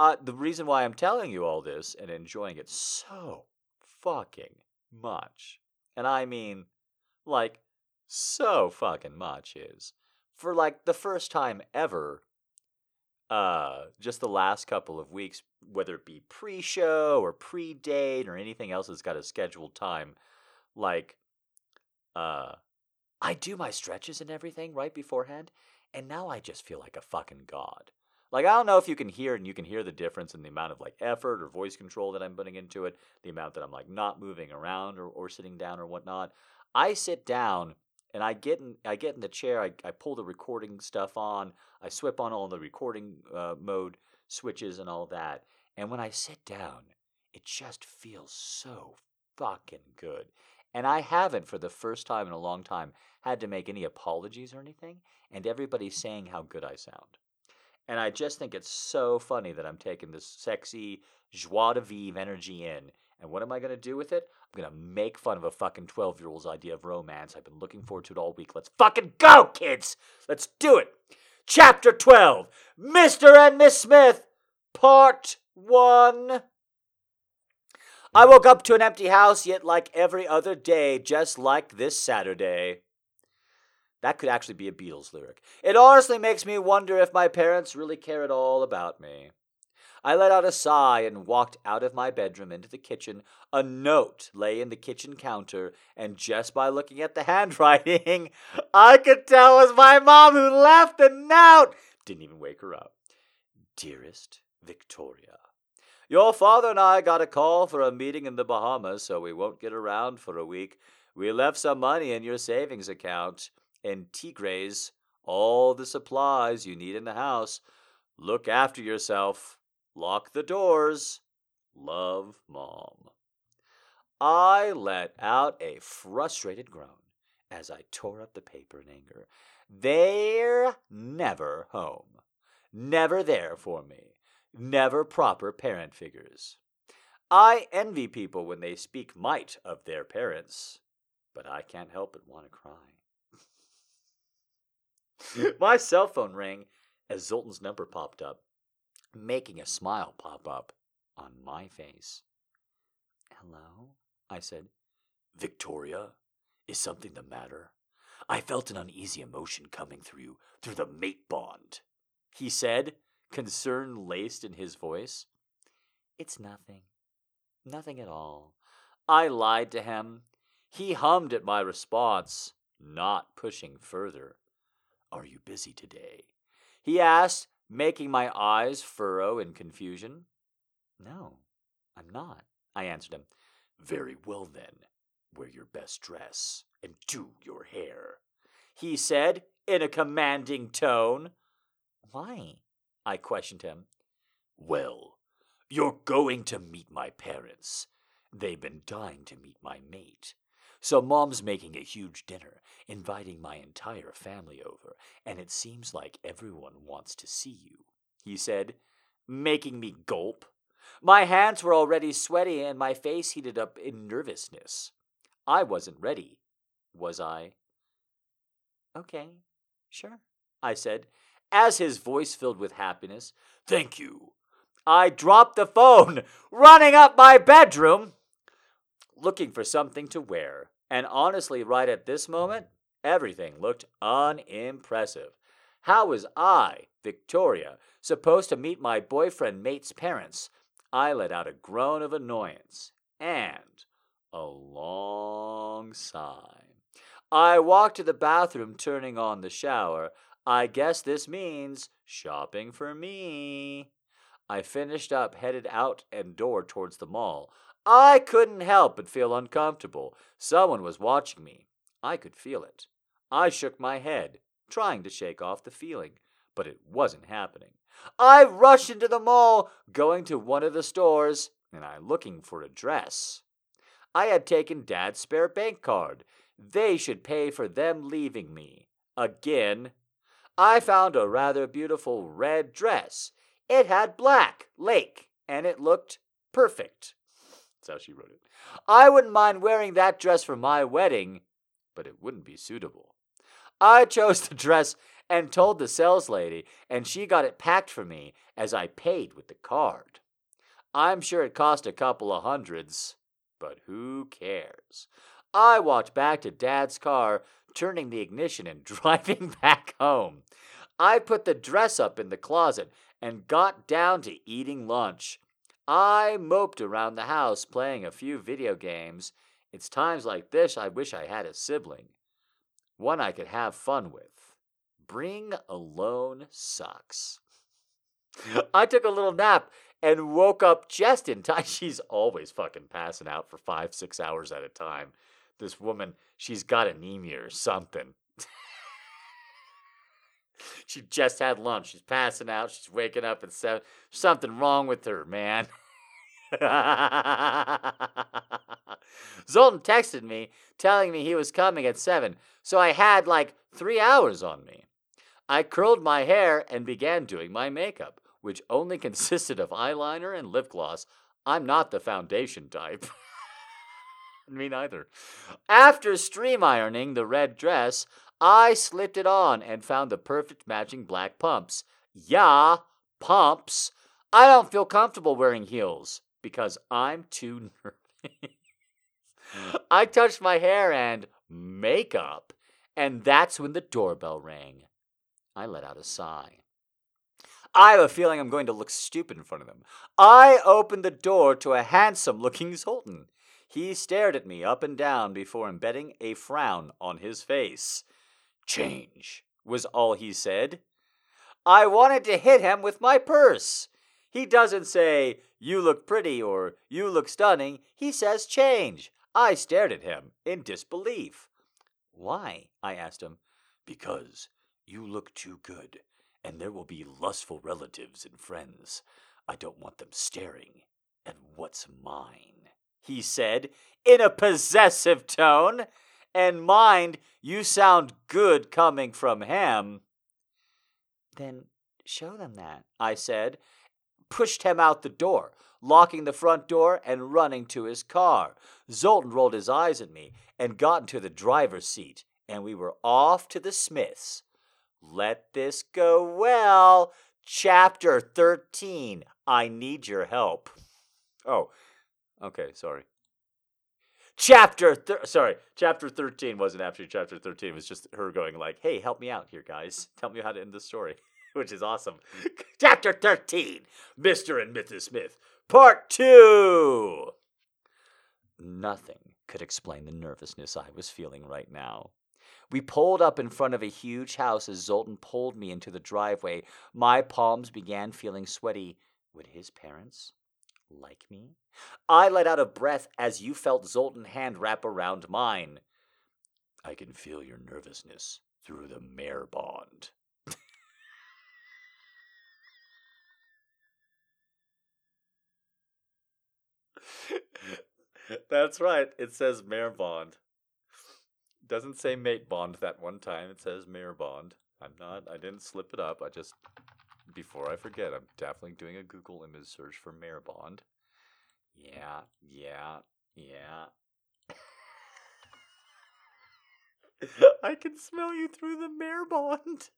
Uh, the reason why I'm telling you all this and enjoying it so fucking much, and I mean, like, so fucking much is for like the first time ever uh, just the last couple of weeks, whether it be pre show or pre date or anything else that's got a scheduled time, like, uh, I do my stretches and everything right beforehand, and now I just feel like a fucking god. Like, I don't know if you can hear and you can hear the difference in the amount of like effort or voice control that I'm putting into it, the amount that I'm like not moving around or, or sitting down or whatnot. I sit down and I get in I get in the chair, I, I pull the recording stuff on, I swip on all the recording uh, mode switches and all that. And when I sit down, it just feels so fucking good. And I haven't, for the first time in a long time, had to make any apologies or anything. And everybody's saying how good I sound. And I just think it's so funny that I'm taking this sexy joie de vivre energy in. And what am I going to do with it? I'm going to make fun of a fucking 12 year old's idea of romance. I've been looking forward to it all week. Let's fucking go, kids! Let's do it! Chapter 12 Mr. and Miss Smith, Part 1. I woke up to an empty house, yet like every other day, just like this Saturday. That could actually be a Beatles lyric. It honestly makes me wonder if my parents really care at all about me. I let out a sigh and walked out of my bedroom into the kitchen. A note lay in the kitchen counter, and just by looking at the handwriting, I could tell it was my mom who left the note. Didn't even wake her up. Dearest Victoria, your father and I got a call for a meeting in the Bahamas, so we won't get around for a week. We left some money in your savings account Tigres, all the supplies you need in the house. Look after yourself. Lock the doors. Love, Mom. I let out a frustrated groan as I tore up the paper in anger. They're never home. Never there for me. Never proper parent figures. I envy people when they speak might of their parents, but I can't help but want to cry. My cell phone rang as Zoltan's number popped up making a smile pop up on my face. Hello? I said. Victoria, is something the matter? I felt an uneasy emotion coming through through the mate bond. He said, concern laced in his voice. It's nothing. Nothing at all. I lied to him. He hummed at my response, not pushing further. Are you busy today? He asked, making my eyes furrow in confusion. No, I'm not, I answered him. Very well then, wear your best dress and do your hair, he said in a commanding tone. Why? I questioned him. Well, you're going to meet my parents. They've been dying to meet my mate. So mom's making a huge dinner, inviting my entire family over, and it seems like everyone wants to see you, he said, making me gulp. My hands were already sweaty and my face heated up in nervousness. I wasn't ready, was I? Okay, sure, I said, as his voice filled with happiness. Thank you. I dropped the phone, running up my bedroom looking for something to wear. And honestly, right at this moment, everything looked unimpressive. How was I, Victoria, supposed to meet my boyfriend mate's parents? I let out a groan of annoyance and a long sigh. I walked to the bathroom, turning on the shower. I guess this means shopping for me. I finished up, headed out and door towards the mall. I couldn't help but feel uncomfortable. Someone was watching me. I could feel it. I shook my head, trying to shake off the feeling, but it wasn't happening. I rushed into the mall, going to one of the stores, and I looking for a dress. I had taken Dad's spare bank card. They should pay for them leaving me. Again. I found a rather beautiful red dress. It had black lake, and it looked perfect. That's how she wrote it. I wouldn't mind wearing that dress for my wedding, but it wouldn't be suitable. I chose the dress and told the sales lady, and she got it packed for me as I paid with the card. I'm sure it cost a couple of hundreds, but who cares? I walked back to Dad's car, turning the ignition and driving back home. I put the dress up in the closet and got down to eating lunch. I moped around the house playing a few video games. It's times like this I wish I had a sibling, one I could have fun with. Bring alone sucks. I took a little nap and woke up just in time. She's always fucking passing out for five, six hours at a time. This woman, she's got anemia or something. she just had lunch. She's passing out. She's waking up at seven. Something wrong with her, man. Zoltan texted me telling me he was coming at seven, so I had like three hours on me. I curled my hair and began doing my makeup, which only consisted of eyeliner and lip gloss. I'm not the foundation type. Me neither. After stream ironing the red dress, I slipped it on and found the perfect matching black pumps. Yeah, pumps. I don't feel comfortable wearing heels because I'm too nervous. I touched my hair and makeup, and that's when the doorbell rang. I let out a sigh. I have a feeling I'm going to look stupid in front of them. I opened the door to a handsome looking Zoltan. He stared at me up and down before embedding a frown on his face. Change, was all he said. I wanted to hit him with my purse. He doesn't say, You look pretty or You look stunning. He says, Change. I stared at him in disbelief. Why? I asked him. Because you look too good, and there will be lustful relatives and friends. I don't want them staring at what's mine, he said in a possessive tone. And mind, you sound good coming from him. Then show them that, I said, pushed him out the door, locking the front door and running to his car. Zoltan rolled his eyes at me and got into the driver's seat, and we were off to the Smiths. Let this go well. Chapter 13. I need your help. Oh, okay, sorry. Chapter sorry, chapter 13 wasn't actually chapter 13. It was just her going like, "Hey, help me out here, guys. Tell me how to end the story." Which is awesome. chapter 13. Mr. and Mrs. Smith, part 2. Nothing could explain the nervousness I was feeling right now. We pulled up in front of a huge house as Zoltan pulled me into the driveway. My palms began feeling sweaty. Would his parents like me? I let out a breath as you felt Zoltan's hand wrap around mine. I can feel your nervousness through the mare bond. That's right. It says mare bond. Doesn't say mate bond that one time. It says mare bond. I'm not. I didn't slip it up. I just before I forget, I'm definitely doing a Google image search for mare bond. Yeah, yeah, yeah. I can smell you through the mare bond.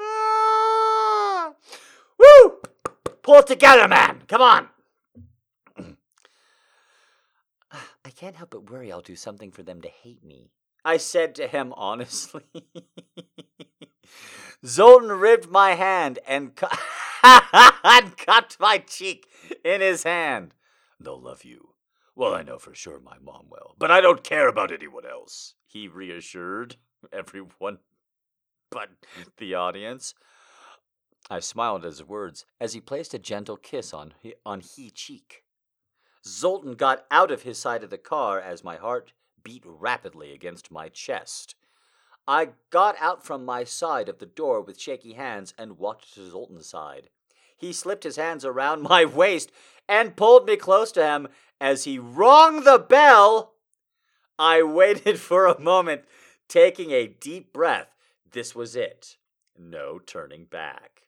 ah! Woo! Pull it together, man. Come on. I can't help but worry I'll do something for them to hate me. I said to him honestly. Zoltan ripped my hand and, cu- and cut my cheek in his hand. They'll love you. Well, I know for sure my mom will, but I don't care about anyone else, he reassured everyone but the audience. I smiled at his words as he placed a gentle kiss on he, on he cheek. Zoltan got out of his side of the car as my heart beat rapidly against my chest. I got out from my side of the door with shaky hands and walked to Zoltan's side. He slipped his hands around my waist and pulled me close to him as he rung the bell. I waited for a moment, taking a deep breath. This was it. No turning back.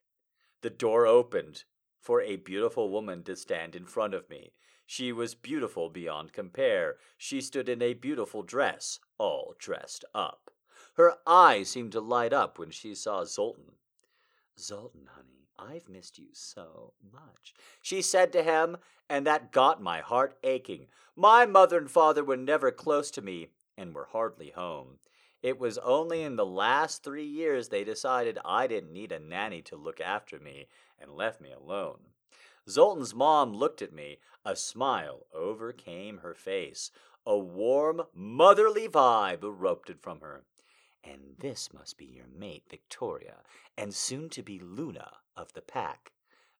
The door opened for a beautiful woman to stand in front of me. She was beautiful beyond compare. She stood in a beautiful dress, all dressed up. Her eyes seemed to light up when she saw Zoltan. Zoltan, honey, I've missed you so much, she said to him, and that got my heart aching. My mother and father were never close to me and were hardly home. It was only in the last three years they decided I didn't need a nanny to look after me and left me alone. Zoltan's mom looked at me. A smile overcame her face. A warm, motherly vibe erupted from her. And this must be your mate, Victoria, and soon to be Luna of the pack.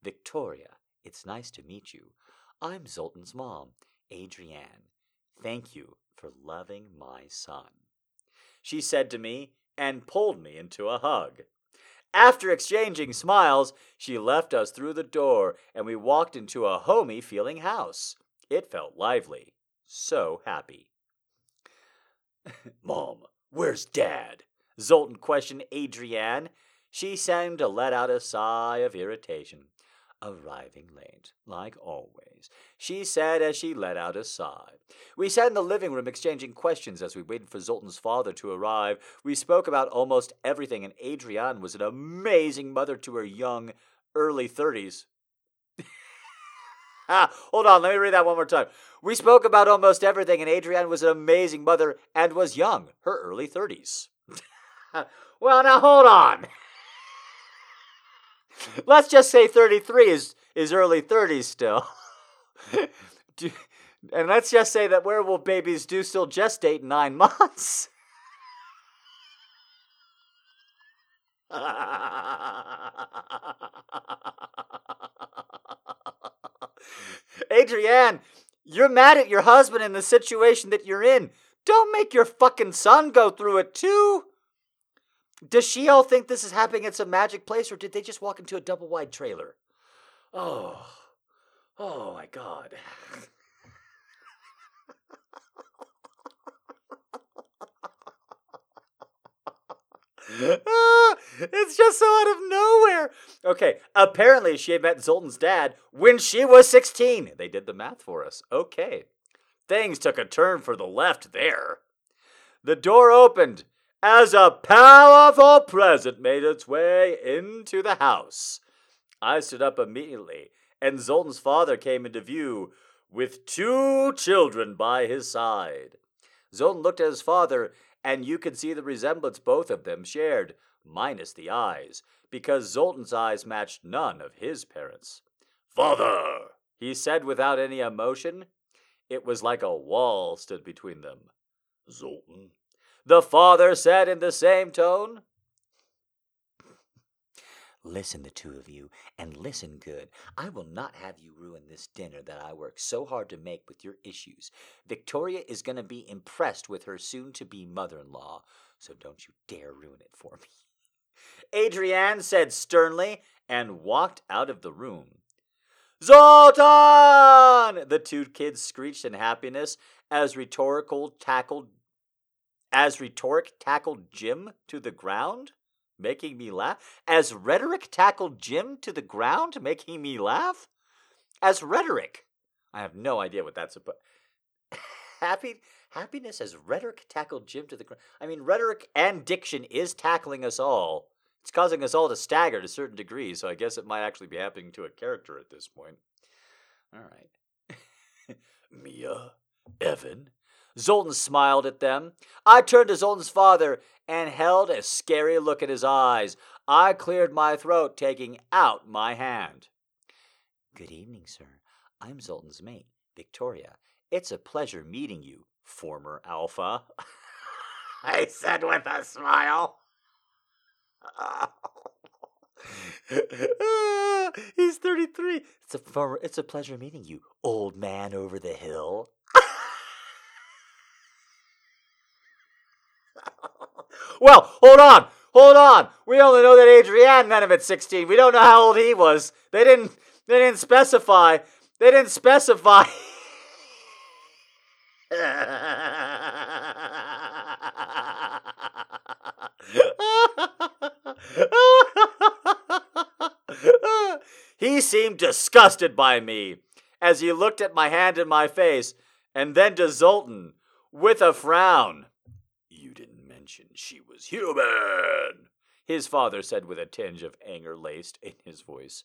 Victoria, it's nice to meet you. I'm Zoltan's mom, Adrienne. Thank you for loving my son she said to me, and pulled me into a hug. After exchanging smiles, she left us through the door, and we walked into a homey feeling house. It felt lively, so happy. Mom, where's Dad? Zoltan questioned Adrienne. She seemed to let out a sigh of irritation arriving late, like always, she said as she let out a sigh. We sat in the living room exchanging questions as we waited for Zoltan's father to arrive. We spoke about almost everything, and Adrienne was an amazing mother to her young, early 30s. ah, hold on, let me read that one more time. We spoke about almost everything, and Adrienne was an amazing mother and was young, her early 30s. well, now hold on. Let's just say 33 is, is early 30s still. do, and let's just say that werewolf babies do still gestate nine months. Adrienne, you're mad at your husband in the situation that you're in. Don't make your fucking son go through it too. Does she all think this is happening at some magic place, or did they just walk into a double wide trailer? Oh, oh my god. it's just so out of nowhere. Okay, apparently she had met Zoltan's dad when she was 16. They did the math for us. Okay. Things took a turn for the left there. The door opened as a powerful presence made its way into the house. I stood up immediately, and Zoltan's father came into view with two children by his side. Zoltan looked at his father, and you could see the resemblance both of them shared, minus the eyes, because Zoltan's eyes matched none of his parents. Father, he said without any emotion. It was like a wall stood between them. Zoltan, the father said in the same tone. Listen, the two of you, and listen good. I will not have you ruin this dinner that I worked so hard to make with your issues. Victoria is going to be impressed with her soon to be mother in law, so don't you dare ruin it for me. Adrienne said sternly and walked out of the room. Zoltan! The two kids screeched in happiness as rhetorical tackled as rhetoric tackled Jim to the ground, making me laugh. As rhetoric tackled Jim to the ground, making me laugh. As rhetoric. I have no idea what that's about. Happy happiness as rhetoric tackled Jim to the ground. I mean, rhetoric and diction is tackling us all. It's causing us all to stagger to certain degrees, so I guess it might actually be happening to a character at this point. All right. Mia, Evan, Zoltan smiled at them. I turned to Zoltan's father and held a scary look in his eyes. I cleared my throat, taking out my hand. Good evening, sir. I'm Zoltan's mate, Victoria. It's a pleasure meeting you, former Alpha. I said with a smile. he's 33. It's a, it's a pleasure meeting you, old man over the hill. Well, hold on. Hold on. We only know that Adrienne met him at 16. We don't know how old he was. They didn't they didn't specify. They didn't specify. he seemed disgusted by me as he looked at my hand and my face, and then to Zoltan with a frown. You didn't she was human, his father said with a tinge of anger laced in his voice.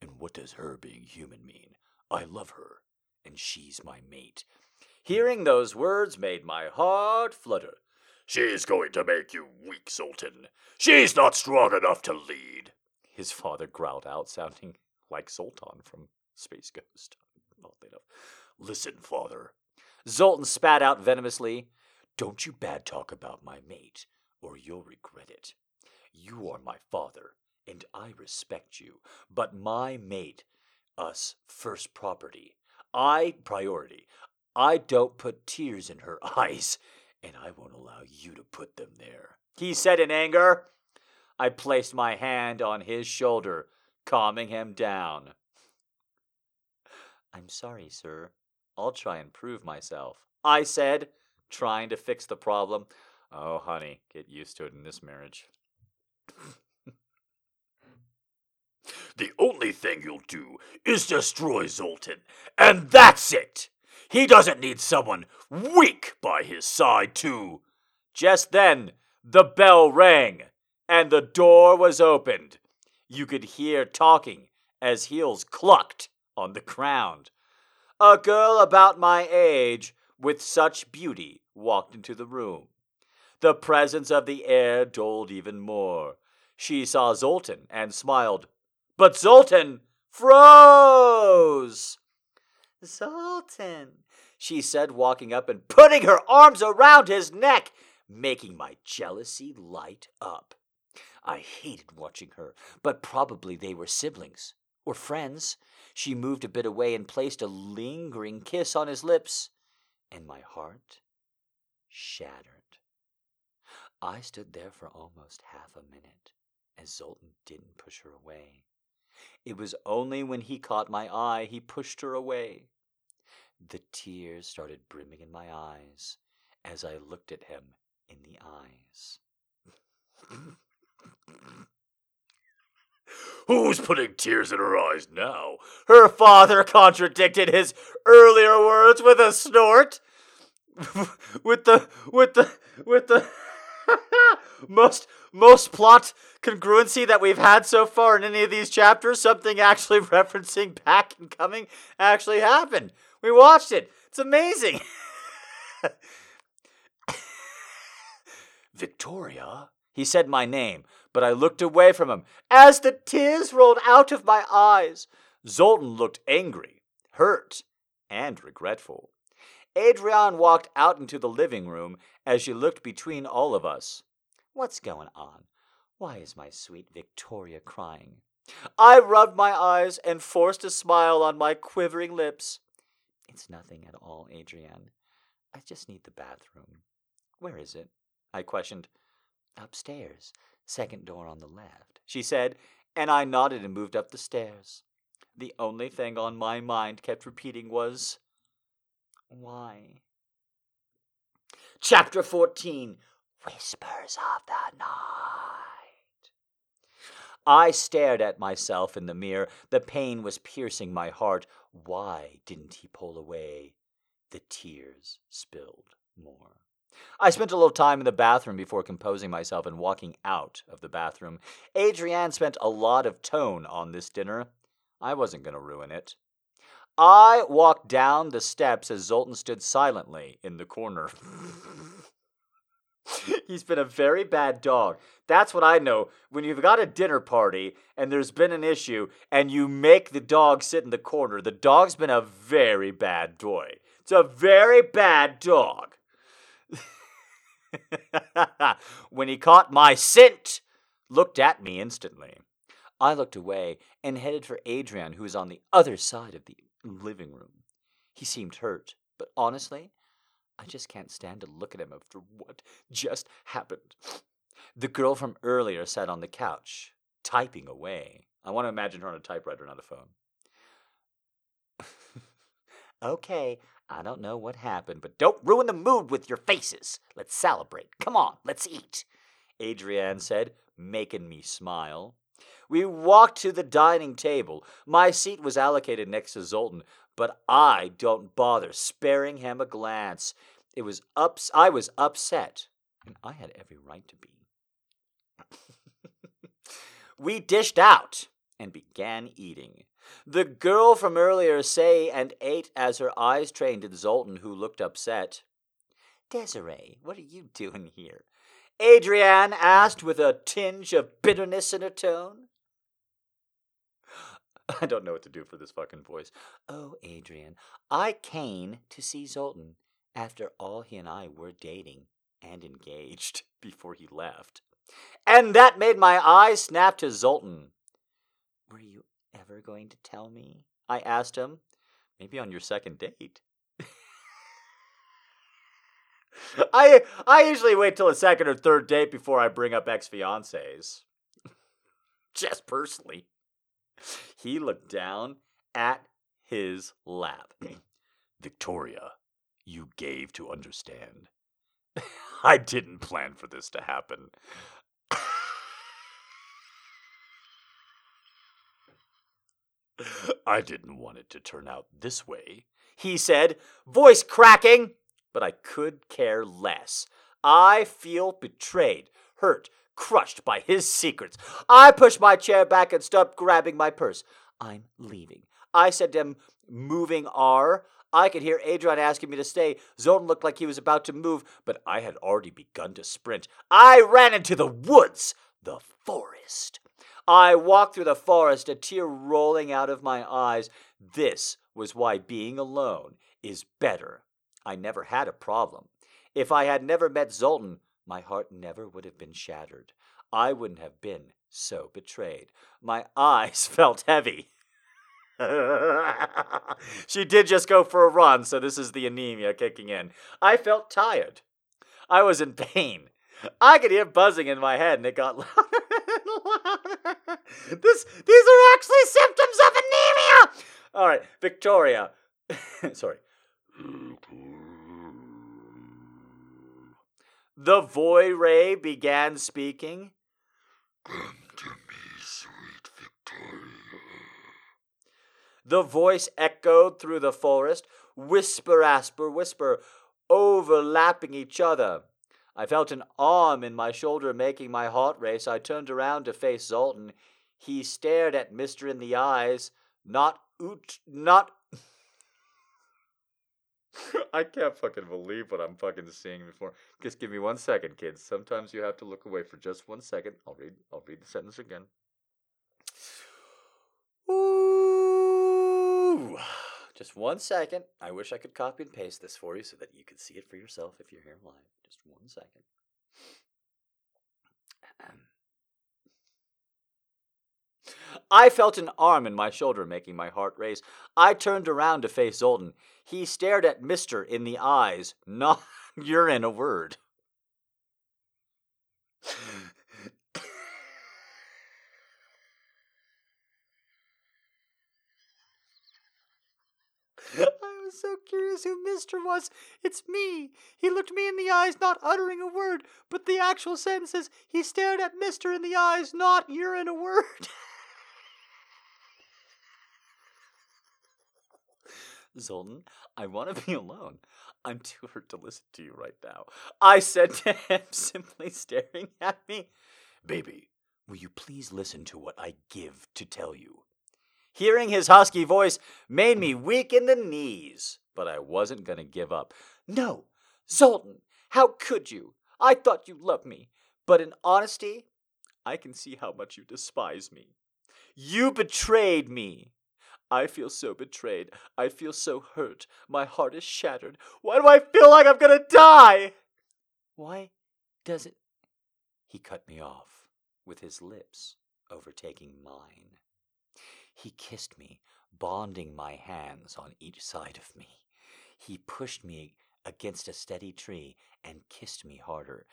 And what does her being human mean? I love her, and she's my mate. Hearing those words made my heart flutter. She's going to make you weak, Sultan. She's not strong enough to lead. His father growled out, sounding like Sultan from Space Ghost. Listen, father. Zoltan spat out venomously. Don't you bad talk about my mate, or you'll regret it. You are my father, and I respect you, but my mate, us first property. I priority. I don't put tears in her eyes and I won't allow you to put them there. He said in anger. I placed my hand on his shoulder, calming him down. I'm sorry, sir. I'll try and prove myself. I said, trying to fix the problem. Oh, honey, get used to it in this marriage. the only thing you'll do is destroy Zoltan, and that's it! He doesn't need someone weak by his side, too. Just then, the bell rang, and the door was opened. You could hear talking as heels clucked on the ground. A girl about my age, with such beauty, walked into the room. The presence of the air doled even more. She saw Zoltan and smiled, but Zoltan froze. Zoltan, she said, walking up and putting her arms around his neck, making my jealousy light up. I hated watching her, but probably they were siblings or friends. She moved a bit away and placed a lingering kiss on his lips, and my heart shattered. I stood there for almost half a minute as Zoltan didn't push her away. It was only when he caught my eye he pushed her away. The tears started brimming in my eyes as I looked at him in the eyes. Who's putting tears in her eyes now? Her father contradicted his earlier words with a snort. with the with the with the most most plot congruency that we've had so far in any of these chapters, something actually referencing back and coming actually happened. We watched it. It's amazing. Victoria? He said my name, but I looked away from him as the tears rolled out of my eyes. Zoltan looked angry, hurt, and regretful. Adrienne walked out into the living room as she looked between all of us. What's going on? Why is my sweet Victoria crying? I rubbed my eyes and forced a smile on my quivering lips. It's nothing at all, Adrienne. I just need the bathroom. Where is it? I questioned. Upstairs, second door on the left, she said, and I nodded and moved up the stairs. The only thing on my mind kept repeating was, Why? Chapter 14 Whispers of the Night. I stared at myself in the mirror. The pain was piercing my heart. Why didn't he pull away? The tears spilled more. I spent a little time in the bathroom before composing myself and walking out of the bathroom. Adrienne spent a lot of tone on this dinner. I wasn't going to ruin it. I walked down the steps as Zoltan stood silently in the corner. He's been a very bad dog. That's what I know. When you've got a dinner party and there's been an issue and you make the dog sit in the corner, the dog's been a very bad boy. It's a very bad dog. when he caught my scent, looked at me instantly. I looked away and headed for Adrienne, who was on the other side of the living room. He seemed hurt, but honestly, I just can't stand to look at him after what just happened. The girl from earlier sat on the couch, typing away. I want to imagine her on a typewriter, not a phone. okay, I don't know what happened, but don't ruin the mood with your faces. Let's celebrate. Come on, let's eat. Adrienne said, making me smile. We walked to the dining table. My seat was allocated next to Zoltan, but I don't bother sparing him a glance. It was ups I was upset, and I had every right to be. we dished out and began eating. The girl from earlier say and ate as her eyes trained at Zoltan, who looked upset. Desiree, what are you doing here? Adrienne asked with a tinge of bitterness in her tone. I don't know what to do for this fucking voice. Oh, Adrienne, I came to see Zoltan. After all, he and I were dating and engaged before he left. And that made my eyes snap to Zoltan. Were you ever going to tell me? I asked him. Maybe on your second date. I I usually wait till a second or third date before I bring up ex fiancés. Just personally. He looked down at his lap. Victoria, you gave to understand. I didn't plan for this to happen. I didn't want it to turn out this way, he said, voice cracking. But I could care less. I feel betrayed, hurt, crushed by his secrets. I pushed my chair back and stopped grabbing my purse. I'm leaving. I said to him, moving R. I could hear Adrienne asking me to stay. Zoltan looked like he was about to move, but I had already begun to sprint. I ran into the woods, the forest. I walked through the forest, a tear rolling out of my eyes. This was why being alone is better. I never had a problem. If I had never met Zoltan, my heart never would have been shattered. I wouldn't have been so betrayed. My eyes felt heavy. she did just go for a run, so this is the anemia kicking in. I felt tired. I was in pain. I could hear buzzing in my head, and it got louder and louder. This, these are actually symptoms of anemia. All right, Victoria. Sorry. The Voy Ray began speaking. Come to me, sweet Victoria. The voice echoed through the forest, whisper, asper, whisper, overlapping each other. I felt an arm in my shoulder making my heart race. I turned around to face Zoltan. He stared at Mister in the eyes, not oot, not. I can't fucking believe what I'm fucking seeing before. Just give me one second, kids. Sometimes you have to look away for just one second. I'll read. I'll read the sentence again. Ooh. Just one second. I wish I could copy and paste this for you so that you could see it for yourself if you're here live. Just one second. I felt an arm in my shoulder making my heart race. I turned around to face Zoltan. He stared at Mister in the eyes, not urine a word. I was so curious who Mister was. It's me. He looked me in the eyes, not uttering a word, but the actual sentence is he stared at Mister in the eyes, not urine a word. Zoltan, I want to be alone. I'm too hurt to listen to you right now. I said to him, simply staring at me, Baby, will you please listen to what I give to tell you? Hearing his husky voice made me weak in the knees, but I wasn't going to give up. No, Zoltan, how could you? I thought you loved me, but in honesty, I can see how much you despise me. You betrayed me. I feel so betrayed. I feel so hurt. My heart is shattered. Why do I feel like I'm gonna die? Why does it. He cut me off with his lips overtaking mine. He kissed me, bonding my hands on each side of me. He pushed me against a steady tree and kissed me harder.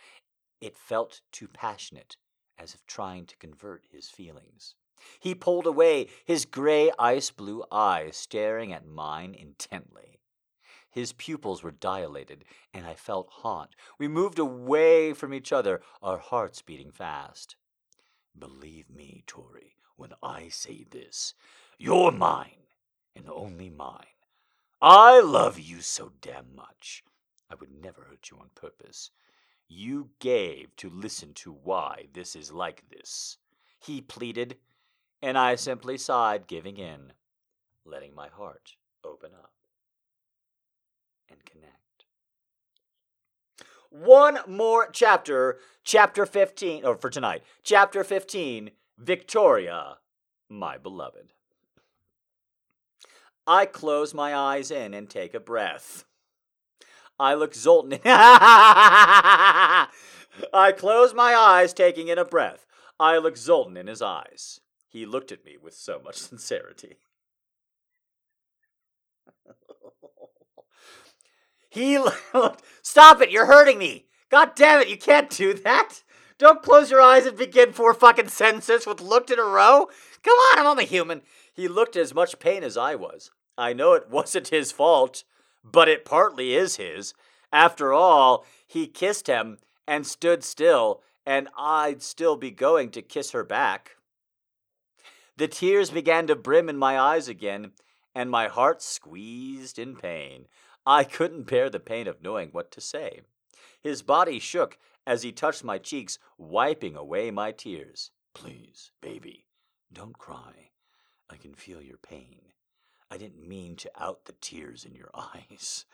It felt too passionate, as if trying to convert his feelings. He pulled away, his gray ice blue eyes staring at mine intently. His pupils were dilated, and I felt hot. We moved away from each other, our hearts beating fast. Believe me, Tori, when I say this. You're mine, and only mine. I love you so damn much. I would never hurt you on purpose. You gave to listen to why this is like this. He pleaded, and I simply sighed, giving in, letting my heart open up and connect. One more chapter, chapter 15, or for tonight, chapter 15, Victoria, my beloved. I close my eyes in and take a breath. I look Zoltan. I close my eyes, taking in a breath. I look Zoltan in his eyes. He looked at me with so much sincerity. he looked. Stop it! You're hurting me! God damn it! You can't do that! Don't close your eyes and begin four fucking sentences with looked in a row. Come on, I'm only human. He looked as much pain as I was. I know it wasn't his fault, but it partly is his. After all, he kissed him and stood still, and I'd still be going to kiss her back. The tears began to brim in my eyes again, and my heart squeezed in pain. I couldn't bear the pain of knowing what to say. His body shook as he touched my cheeks, wiping away my tears. Please, baby, don't cry. I can feel your pain. I didn't mean to out the tears in your eyes.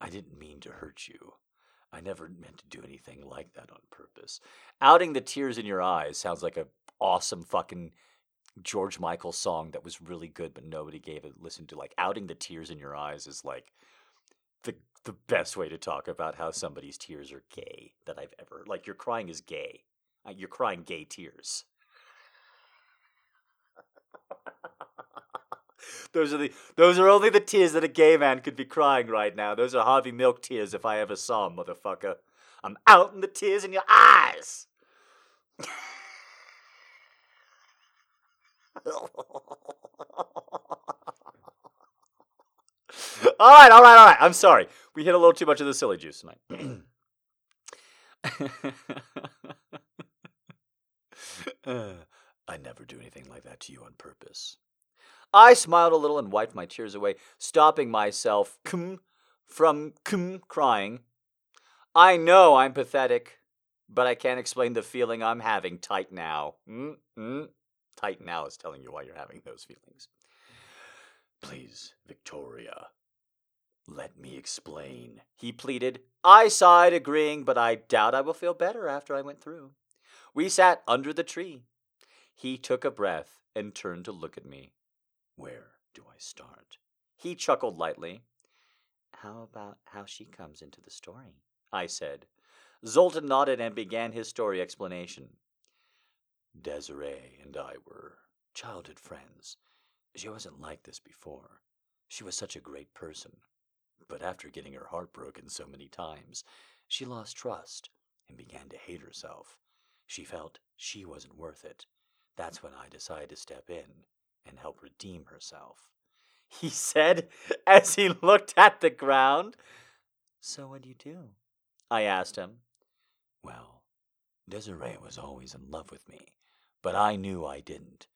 I didn't mean to hurt you. I never meant to do anything like that on purpose. Outing the tears in your eyes sounds like an awesome fucking George Michael song that was really good, but nobody gave it listen to. Like outing the tears in your eyes is like the the best way to talk about how somebody's tears are gay that I've ever like. Your crying is gay. Uh, you're crying gay tears. those are the those are only the tears that a gay man could be crying right now. Those are Harvey Milk tears if I ever saw 'em, motherfucker. I'm out outing the tears in your eyes. all right, all right, all right. I'm sorry. We hit a little too much of the silly juice tonight. I never do anything like that to you on purpose. I smiled a little and wiped my tears away, stopping myself from crying. I know I'm pathetic, but I can't explain the feeling I'm having tight now. Mm-mm. Tight now is telling you why you're having those feelings. Please, Victoria, let me explain, he pleaded. I sighed, agreeing, but I doubt I will feel better after I went through. We sat under the tree. He took a breath and turned to look at me. Where do I start? He chuckled lightly. How about how she comes into the story? I said. Zoltan nodded and began his story explanation. Desiree and I were childhood friends. She wasn't like this before. She was such a great person. But after getting her heart broken so many times, she lost trust and began to hate herself. She felt she wasn't worth it. That's when I decided to step in and help redeem herself. He said as he looked at the ground. So what do you do? I asked him. Well, Desiree was always in love with me, but I knew I didn't.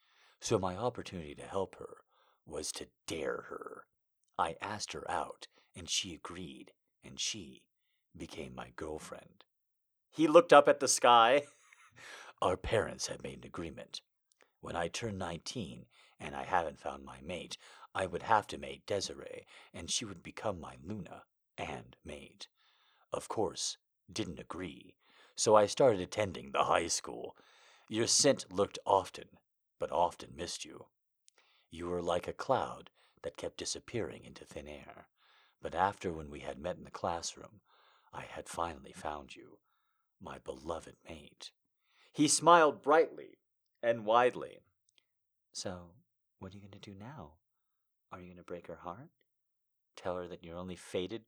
So my opportunity to help her was to dare her. I asked her out, and she agreed, and she became my girlfriend. He looked up at the sky. Our parents had made an agreement. When I turned 19 and I haven't found my mate, I would have to mate Desiree, and she would become my Luna and mate. Of course, didn't agree, so I started attending the high school. Your scent looked often, but often missed you. You were like a cloud that kept disappearing into thin air. But after when we had met in the classroom, I had finally found you, my beloved mate. He smiled brightly and widely. So, what are you going to do now? Are you going to break her heart? Tell her that you only fated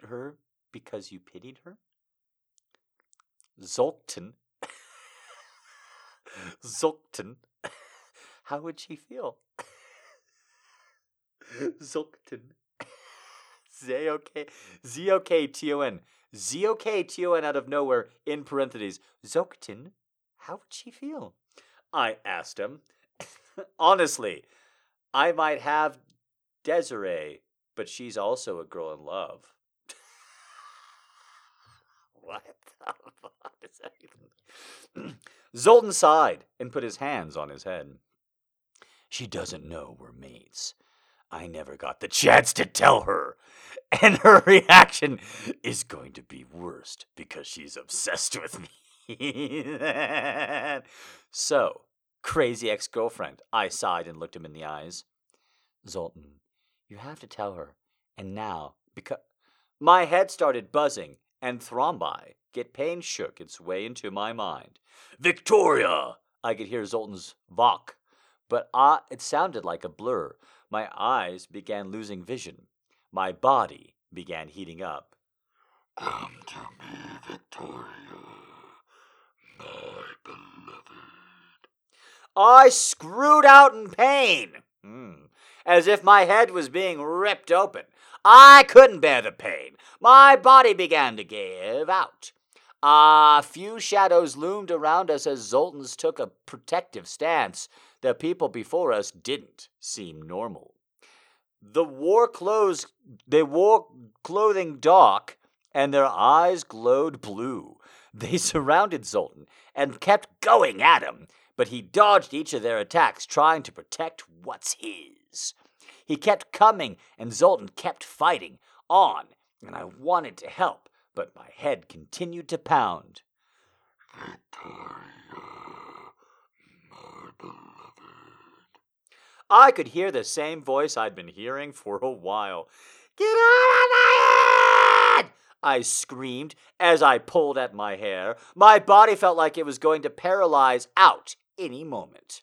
her because you pitied her? Zoltan. Zoltan. How would she feel? Zoltan. Z-O-K, Z-O-K-T-O-N. Z-O-K-T-O-N out of nowhere, in parentheses. Zoktin, how would she feel? I asked him. Honestly, I might have Desiree, but she's also a girl in love. what Zoltan sighed and put his hands on his head. She doesn't know we're mates. I never got the chance to tell her. And her reaction is going to be worst because she's obsessed with me. so, crazy ex girlfriend, I sighed and looked him in the eyes. Zoltan, you have to tell her. And now, because my head started buzzing and thrombi, get pain shook its way into my mind. Victoria! I could hear Zoltan's vok, but uh, it sounded like a blur. My eyes began losing vision. My body began heating up. Come to me, Victoria, my beloved. I screwed out in pain, hmm. as if my head was being ripped open. I couldn't bear the pain. My body began to give out. A few shadows loomed around us as Zoltan's took a protective stance. The people before us didn't seem normal. The war clothes they wore clothing dark, and their eyes glowed blue. They surrounded Zoltan and kept going at him, but he dodged each of their attacks, trying to protect what's his. He kept coming, and Zoltan kept fighting on, and I wanted to help, but my head continued to pound. I could hear the same voice I'd been hearing for a while. Get out of my head! I screamed as I pulled at my hair. My body felt like it was going to paralyze out any moment.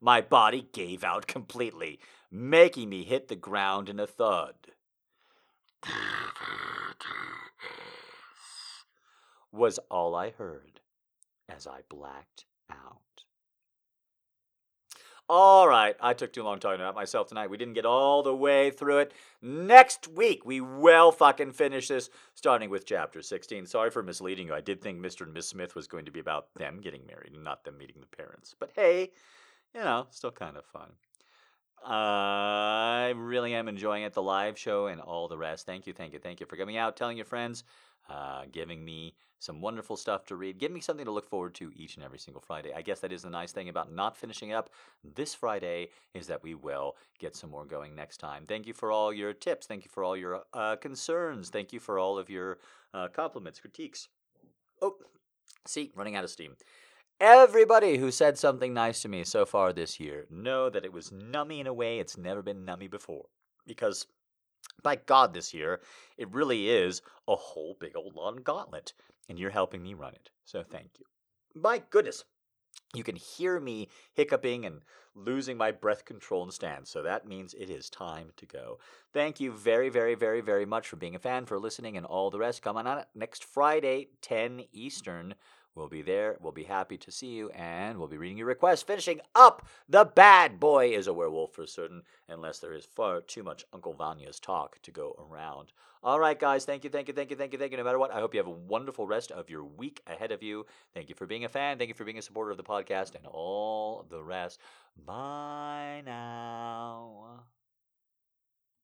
My body gave out completely, making me hit the ground in a thud. Give her to us. Was all I heard as I blacked out. All right, I took too long talking about myself tonight. We didn't get all the way through it. Next week, we will fucking finish this, starting with chapter 16. Sorry for misleading you. I did think Mr. and Miss Smith was going to be about them getting married and not them meeting the parents. But hey, you know, still kind of fun. I really am enjoying it, the live show and all the rest. Thank you, thank you, thank you for coming out, telling your friends, uh, giving me some wonderful stuff to read. giving me something to look forward to each and every single Friday. I guess that is the nice thing about not finishing up this Friday is that we will get some more going next time. Thank you for all your tips. Thank you for all your uh, concerns. Thank you for all of your uh, compliments, critiques. Oh, see, running out of steam. Everybody who said something nice to me so far this year know that it was nummy in a way it's never been nummy before. Because, by God, this year, it really is a whole big old lawn gauntlet, and you're helping me run it. So thank you. My goodness. You can hear me hiccuping and losing my breath control and stance, so that means it is time to go. Thank you very, very, very, very much for being a fan, for listening, and all the rest. Come on out next Friday, 10 Eastern. We'll be there. We'll be happy to see you, and we'll be reading your requests. Finishing up, the bad boy is a werewolf for certain, unless there is far too much Uncle Vanya's talk to go around. All right, guys. Thank you, thank you, thank you, thank you, thank you. No matter what, I hope you have a wonderful rest of your week ahead of you. Thank you for being a fan. Thank you for being a supporter of the podcast and all the rest. Bye now.